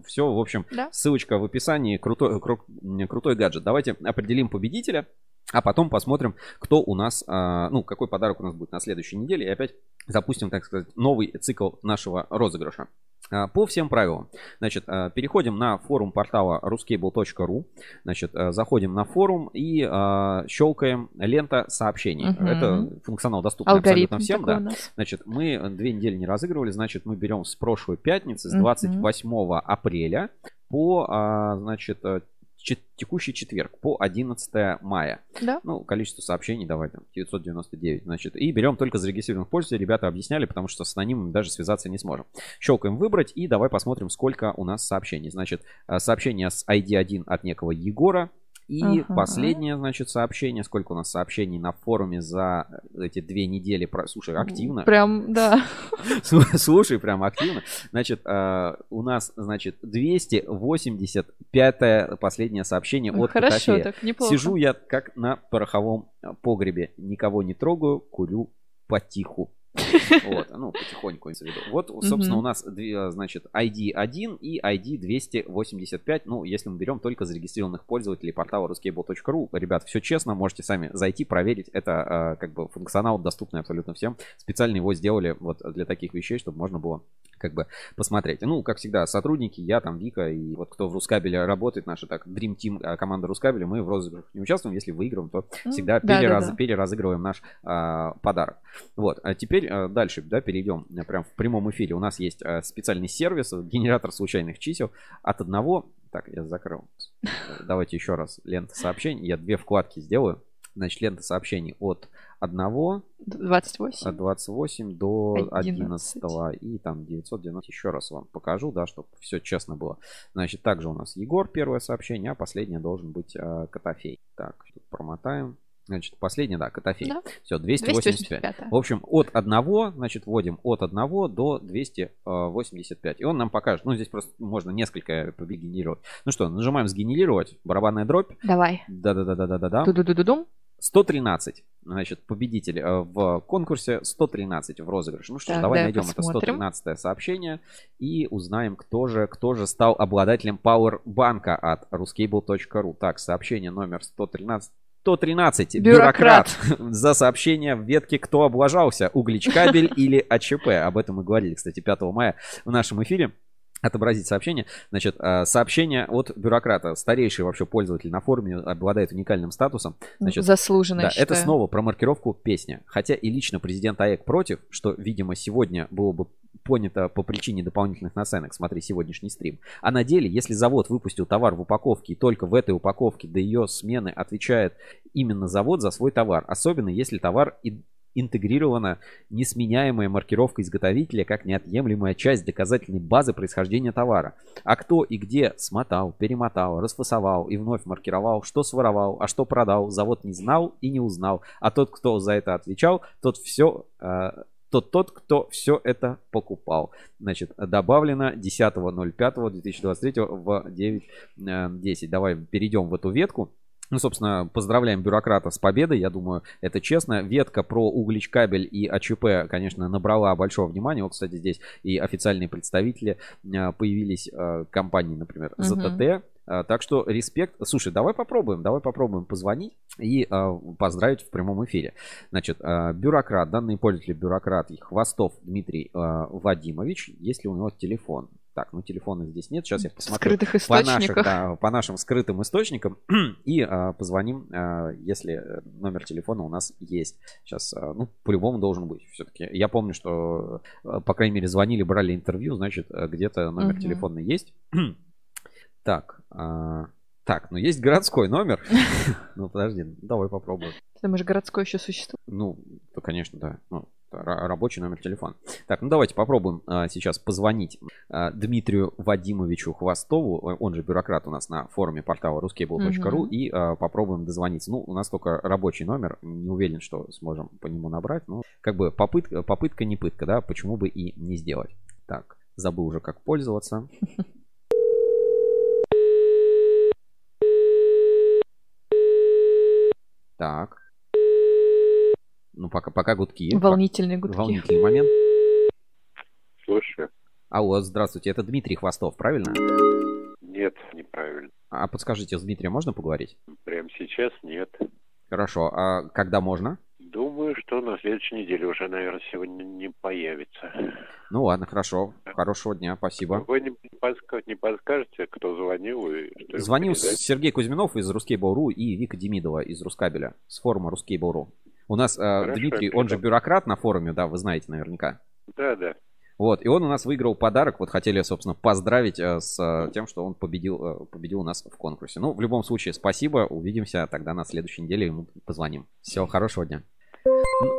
Все, в общем, Да. ссылочка в описании. Крутой, кру- м, крутой гаджет. Давайте определим победителя. А потом посмотрим, кто у нас, а, ну, какой подарок у нас будет на следующей неделе. И опять запустим, так сказать, новый цикл нашего розыгрыша. А, По всем правилам. Значит, а, переходим на форум портала ruscable.ru. Значит, а, заходим на форум и щелкаем лента сообщений. Мгм. Это функционал доступный Алгоритм абсолютно всем. Да. Значит, мы две недели не разыгрывали, значит, мы берем с прошлой пятницы, с Мгм. 28 апреля по, значит, текущий четверг по 11 мая. Да. Ну, количество сообщений, давай там, 999, значит. И берем только зарегистрированных пользователей. Ребята объясняли, потому что с анонимом даже связаться не сможем. Щелкаем выбрать и давай посмотрим, сколько у нас сообщений. Значит, э, сообщение с ID1 от некого Егора. И ага. последнее, значит, сообщение. Сколько у нас сообщений на форуме за эти две недели? Про... Слушай, активно. Прям, да. Слушай, прям активно. Значит, э, у нас, значит, 285 последнее сообщение от Хорошо, Котофея. так неплохо. Сижу я как на пороховом погребе. Никого не трогаю, курю потиху. Вот, ну, потихоньку имеется в виду. Вот, собственно, у нас, значит, ID 1 и ID 285. Ну, если мы берем только зарегистрированных пользователей портала ruscable.ru. Ребят, все честно, можете сами зайти, проверить. Это как бы функционал доступный абсолютно всем. Специально его сделали вот для таких вещей, чтобы можно было как бы посмотреть. Ну, как всегда, сотрудники, я там, Вика, и вот кто в Рускабеле работает, наша так, Dream Team команда Рускабеля, мы в розыгрышах не участвуем. Если выигрываем, то всегда да, перераз, да, да. переразыгрываем наш а, подарок. Вот, а теперь а, дальше, да, перейдем прям в прямом эфире. У нас есть а, специальный сервис, генератор случайных чисел от одного... Так, я закрыл. Давайте еще раз лента сообщений. Я две вкладки сделаю. Значит, лента сообщений от 1 28. от 28 до 11, 11 и там 990 еще раз вам покажу, да, чтобы все честно было. Значит, также у нас Егор первое сообщение, а последнее должен быть э, Котофей. Так, тут промотаем. Значит, последнее, да, Котофей. Да. Все, 285. 285. В общем, от 1, значит, вводим от 1 до 285. И он нам покажет. Ну, здесь просто можно несколько генерировать. Ну что, нажимаем сгенерировать. Барабанная дробь. Давай. Да-да-да-да-да-да. Ду-ду-ду-ду-дум. 113. Значит, победитель э, в конкурсе 113 в розыгрыше. Ну что ж, так, давай найдем посмотрим. это 113 сообщение и узнаем, кто же, кто же стал обладателем Powerbank от ruscable.ru. Так, сообщение номер 113. 113. Бюрократ. Бюрократ. За сообщение в ветке «Кто облажался?» Угличкабель или АЧП. Об этом мы говорили, кстати, 5 мая в нашем эфире отобразить сообщение. Значит, э, сообщение от бюрократа. Старейший вообще пользователь на форуме обладает уникальным статусом. Значит, Заслуженно, да, Это снова про маркировку песня. Хотя и лично президент АЭК против, что, видимо, сегодня было бы понято по причине дополнительных наценок. Смотри сегодняшний стрим. А на деле, если завод выпустил товар в упаковке и только в этой упаковке до ее смены отвечает именно завод за свой товар, особенно если товар и интегрирована несменяемая маркировка изготовителя как неотъемлемая часть доказательной базы происхождения товара. А кто и где смотал, перемотал, расфасовал и вновь маркировал, что своровал, а что продал, завод не знал и не узнал. А тот, кто за это отвечал, тот все э, тот тот, кто все это покупал. Значит, добавлено 10.05.2023 в 9.10. Давай перейдем в эту ветку. Ну, собственно, поздравляем бюрократа с победой. Я думаю, это честно. Ветка про углич кабель и АЧП, конечно, набрала большого внимания. Вот, кстати, здесь и официальные представители а, появились а, компании, например, ЗТТ. Uh-huh. Так что респект. Слушай, давай попробуем, давай попробуем позвонить и э, поздравить в прямом эфире. Значит, э, бюрократ, данный пользователь бюрократ Хвостов Дмитрий э, Вадимович, есть ли у него телефон? Так, ну телефона здесь нет. Сейчас я посмотрю по, наших, да, по нашим скрытым источникам и а, позвоним, а, если номер телефона у нас есть. Сейчас, а, ну, по-любому должен быть все-таки. Я помню, что, а, по крайней мере, звонили, брали интервью, значит, где-то номер угу. телефона есть. так, а, так, ну есть городской номер. ну, подожди, давай попробуем. Ты думаешь, городской еще существует? Ну, конечно, да. Ну, рабочий номер телефона. Так, ну давайте попробуем а, сейчас позвонить а, Дмитрию Вадимовичу Хвостову, он же бюрократ у нас на форуме портала ruskable.ru угу. и а, попробуем дозвониться. Ну, у нас только рабочий номер, не уверен, что сможем по нему набрать, но как бы попытка, попытка не пытка, да, почему бы и не сделать. Так, забыл уже как пользоваться. Так. Ну, пока, пока гудки. Волнительные гудки. Волнительный момент. Слушаю. Алло, здравствуйте. Это Дмитрий Хвостов, правильно? Нет, неправильно. А подскажите, с Дмитрием можно поговорить? Прямо сейчас нет. Хорошо. А когда можно? Думаю, что на следующей неделе уже, наверное, сегодня не появится. Ну ладно, хорошо. Хорошего дня, спасибо. Вы не, подскажете, не подскажете, кто звонил? И что Звонил Сергей Кузьминов из Ruskable.ru и Вика Демидова из Рускабеля с форума Ruskable.ru. У нас э, Дмитрий, он же бюрократ на форуме, да, вы знаете наверняка. Да, да. Вот, и он у нас выиграл подарок. Вот хотели, собственно, поздравить э, с э, тем, что он победил, победил у нас в конкурсе. Ну, в любом случае, спасибо. Увидимся тогда на следующей неделе. Ему позвоним. Всего хорошего дня.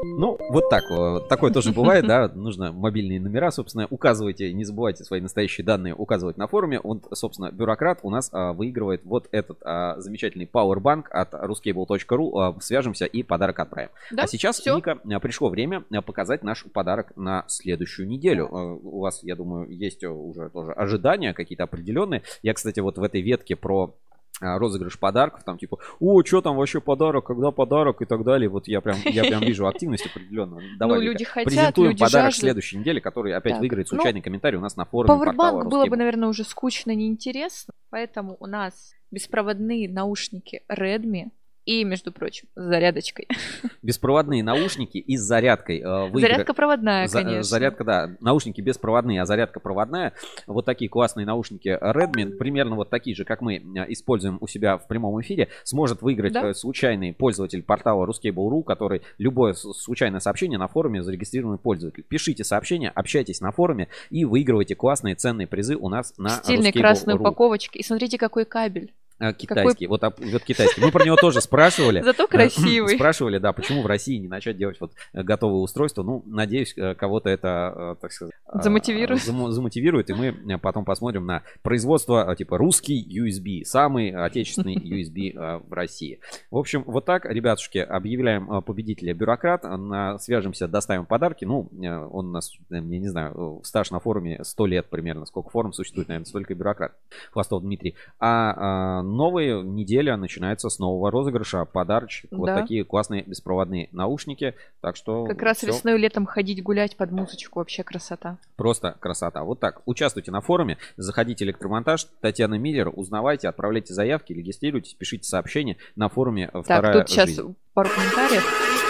Ну, вот так. вот Такое тоже бывает, да. Нужно мобильные номера, собственно, указывайте, не забывайте свои настоящие данные указывать на форуме. Он, собственно, бюрократ у нас а, выигрывает вот этот а, замечательный Powerbank от ruscable.ru. А, свяжемся и подарок отправим. Да, а сейчас, всё. Ника, пришло время показать наш подарок на следующую неделю. У вас, я думаю, есть а, уже тоже ожидания какие-то определенные. Я, кстати, вот в этой ветке про розыгрыш подарков, там типа, о, что там вообще подарок, когда подарок и так далее. Вот я прям, я прям вижу активность определенную. Давай, Ну, люди хотят, презентуем люди подарок жаждут. следующей неделе, который опять Так, выиграет ну, случайный комментарий у нас на форуме Powerbank было бы, наверное, уже скучно, неинтересно. Поэтому у нас беспроводные наушники Redmi и, между прочим, с зарядочкой. Беспроводные наушники и с зарядкой. э, выигра- Зарядка проводная, За- э, конечно. Зарядка, да. Наушники беспроводные, а зарядка проводная. Вот такие классные наушники Redmi, примерно вот такие же, как мы используем у себя в прямом эфире, сможет выиграть Да. э, случайный пользователь портала Ruscable.ru, который любое случайное сообщение на форуме зарегистрированный пользователь. Пишите сообщение, общайтесь на форуме и выигрывайте классные ценные призы у нас на красной Ruscable.ru. упаковочки. И смотрите, какой кабель. Э, Китайский. Вот, вот китайский. Мы про него тоже спрашивали. Зато красивый. Спрашивали, да, почему в России не начать делать вот э, готовые устройства. Ну, надеюсь, э, кого-то это, э, так сказать, э, Замотивирует. замо- замотивирует, и мы э, потом посмотрим на производство э, типа русский USB, самый отечественный USB э, в России. В общем, вот так, ребятушки, объявляем э, победителя бюрократ, На- свяжемся, доставим подарки. Ну, э, он у нас, э, я не знаю, э, стаж на форуме 100 лет примерно, сколько форум существует, наверное, столько бюрократ. Хвостов Дмитрий. А, а, новая неделя начинается с нового розыгрыша. Подарочек. Вот Да. такие классные беспроводные наушники. Так что Как раз всё весной и летом ходить гулять под музычку. Вообще красота. просто красота. Вот так. Участвуйте на форуме. Заходите в электромонтаж. Татьяна Миллер. Узнавайте, отправляйте заявки, регистрируйтесь, пишите сообщения на форуме Так, «Вторая тут сейчас жизнь». пару комментариев.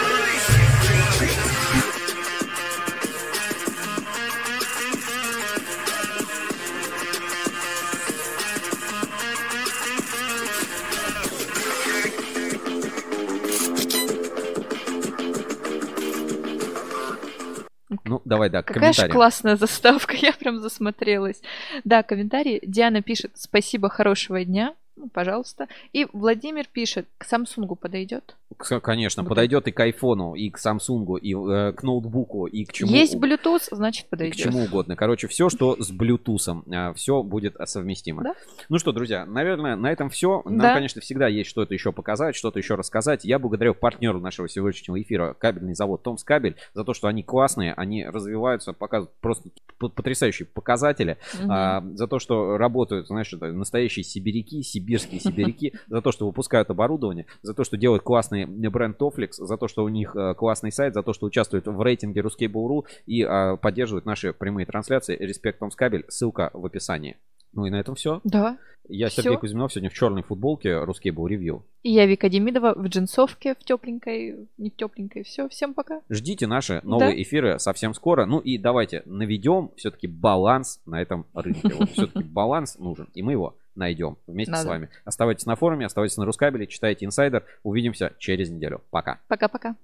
Давай, да, Какая же классная заставка, я прям засмотрелась. Да, комментарий. Диана пишет, спасибо, хорошего дня. Ну, пожалуйста. И Владимир пишет, к Самсунгу подойдет? Конечно, подойдет и к айфону, и к Самсунгу, и э, к ноутбуку, и к чему Есть Bluetooth, значит и к подойдет. чему угодно. Короче, все, что с Bluetooth, все будет э, совместимо. Да. Ну что, друзья, наверное, на этом все. Нам, Да. конечно, всегда есть что-то еще показать, что-то еще рассказать. Я благодарю партнеру нашего сегодняшнего эфира, кабельный завод Томс Кабель, за то, что они классные, они развиваются, показывают просто потрясающие показатели, Мгм. а, за то, что работают, знаешь, настоящие сибиряки, сибирские сибиряки, за то, что выпускают оборудование, за то, что делают классный бренд Toflix, за то, что у них э, классный сайт, за то, что участвуют в рейтинге Ruskable.ru и а, поддерживают наши прямые трансляции. Респект Томс Кабель, ссылка в описании. Ну и на этом все. Да. Я Всё. Сергей Кузьминов сегодня в черной футболке Ruskable Review. И я Вика Демидова в джинсовке, в тепленькой, не в тепленькой. Все, всем пока. Ждите наши новые Да. эфиры совсем скоро. Ну и давайте наведем все-таки баланс на этом рынке. Вот все-таки баланс нужен, и мы его найдем вместе с Надо. вами. Оставайтесь на форуме, оставайтесь на Рускабеле, читайте инсайдер. Увидимся через неделю. Пока. Пока-пока.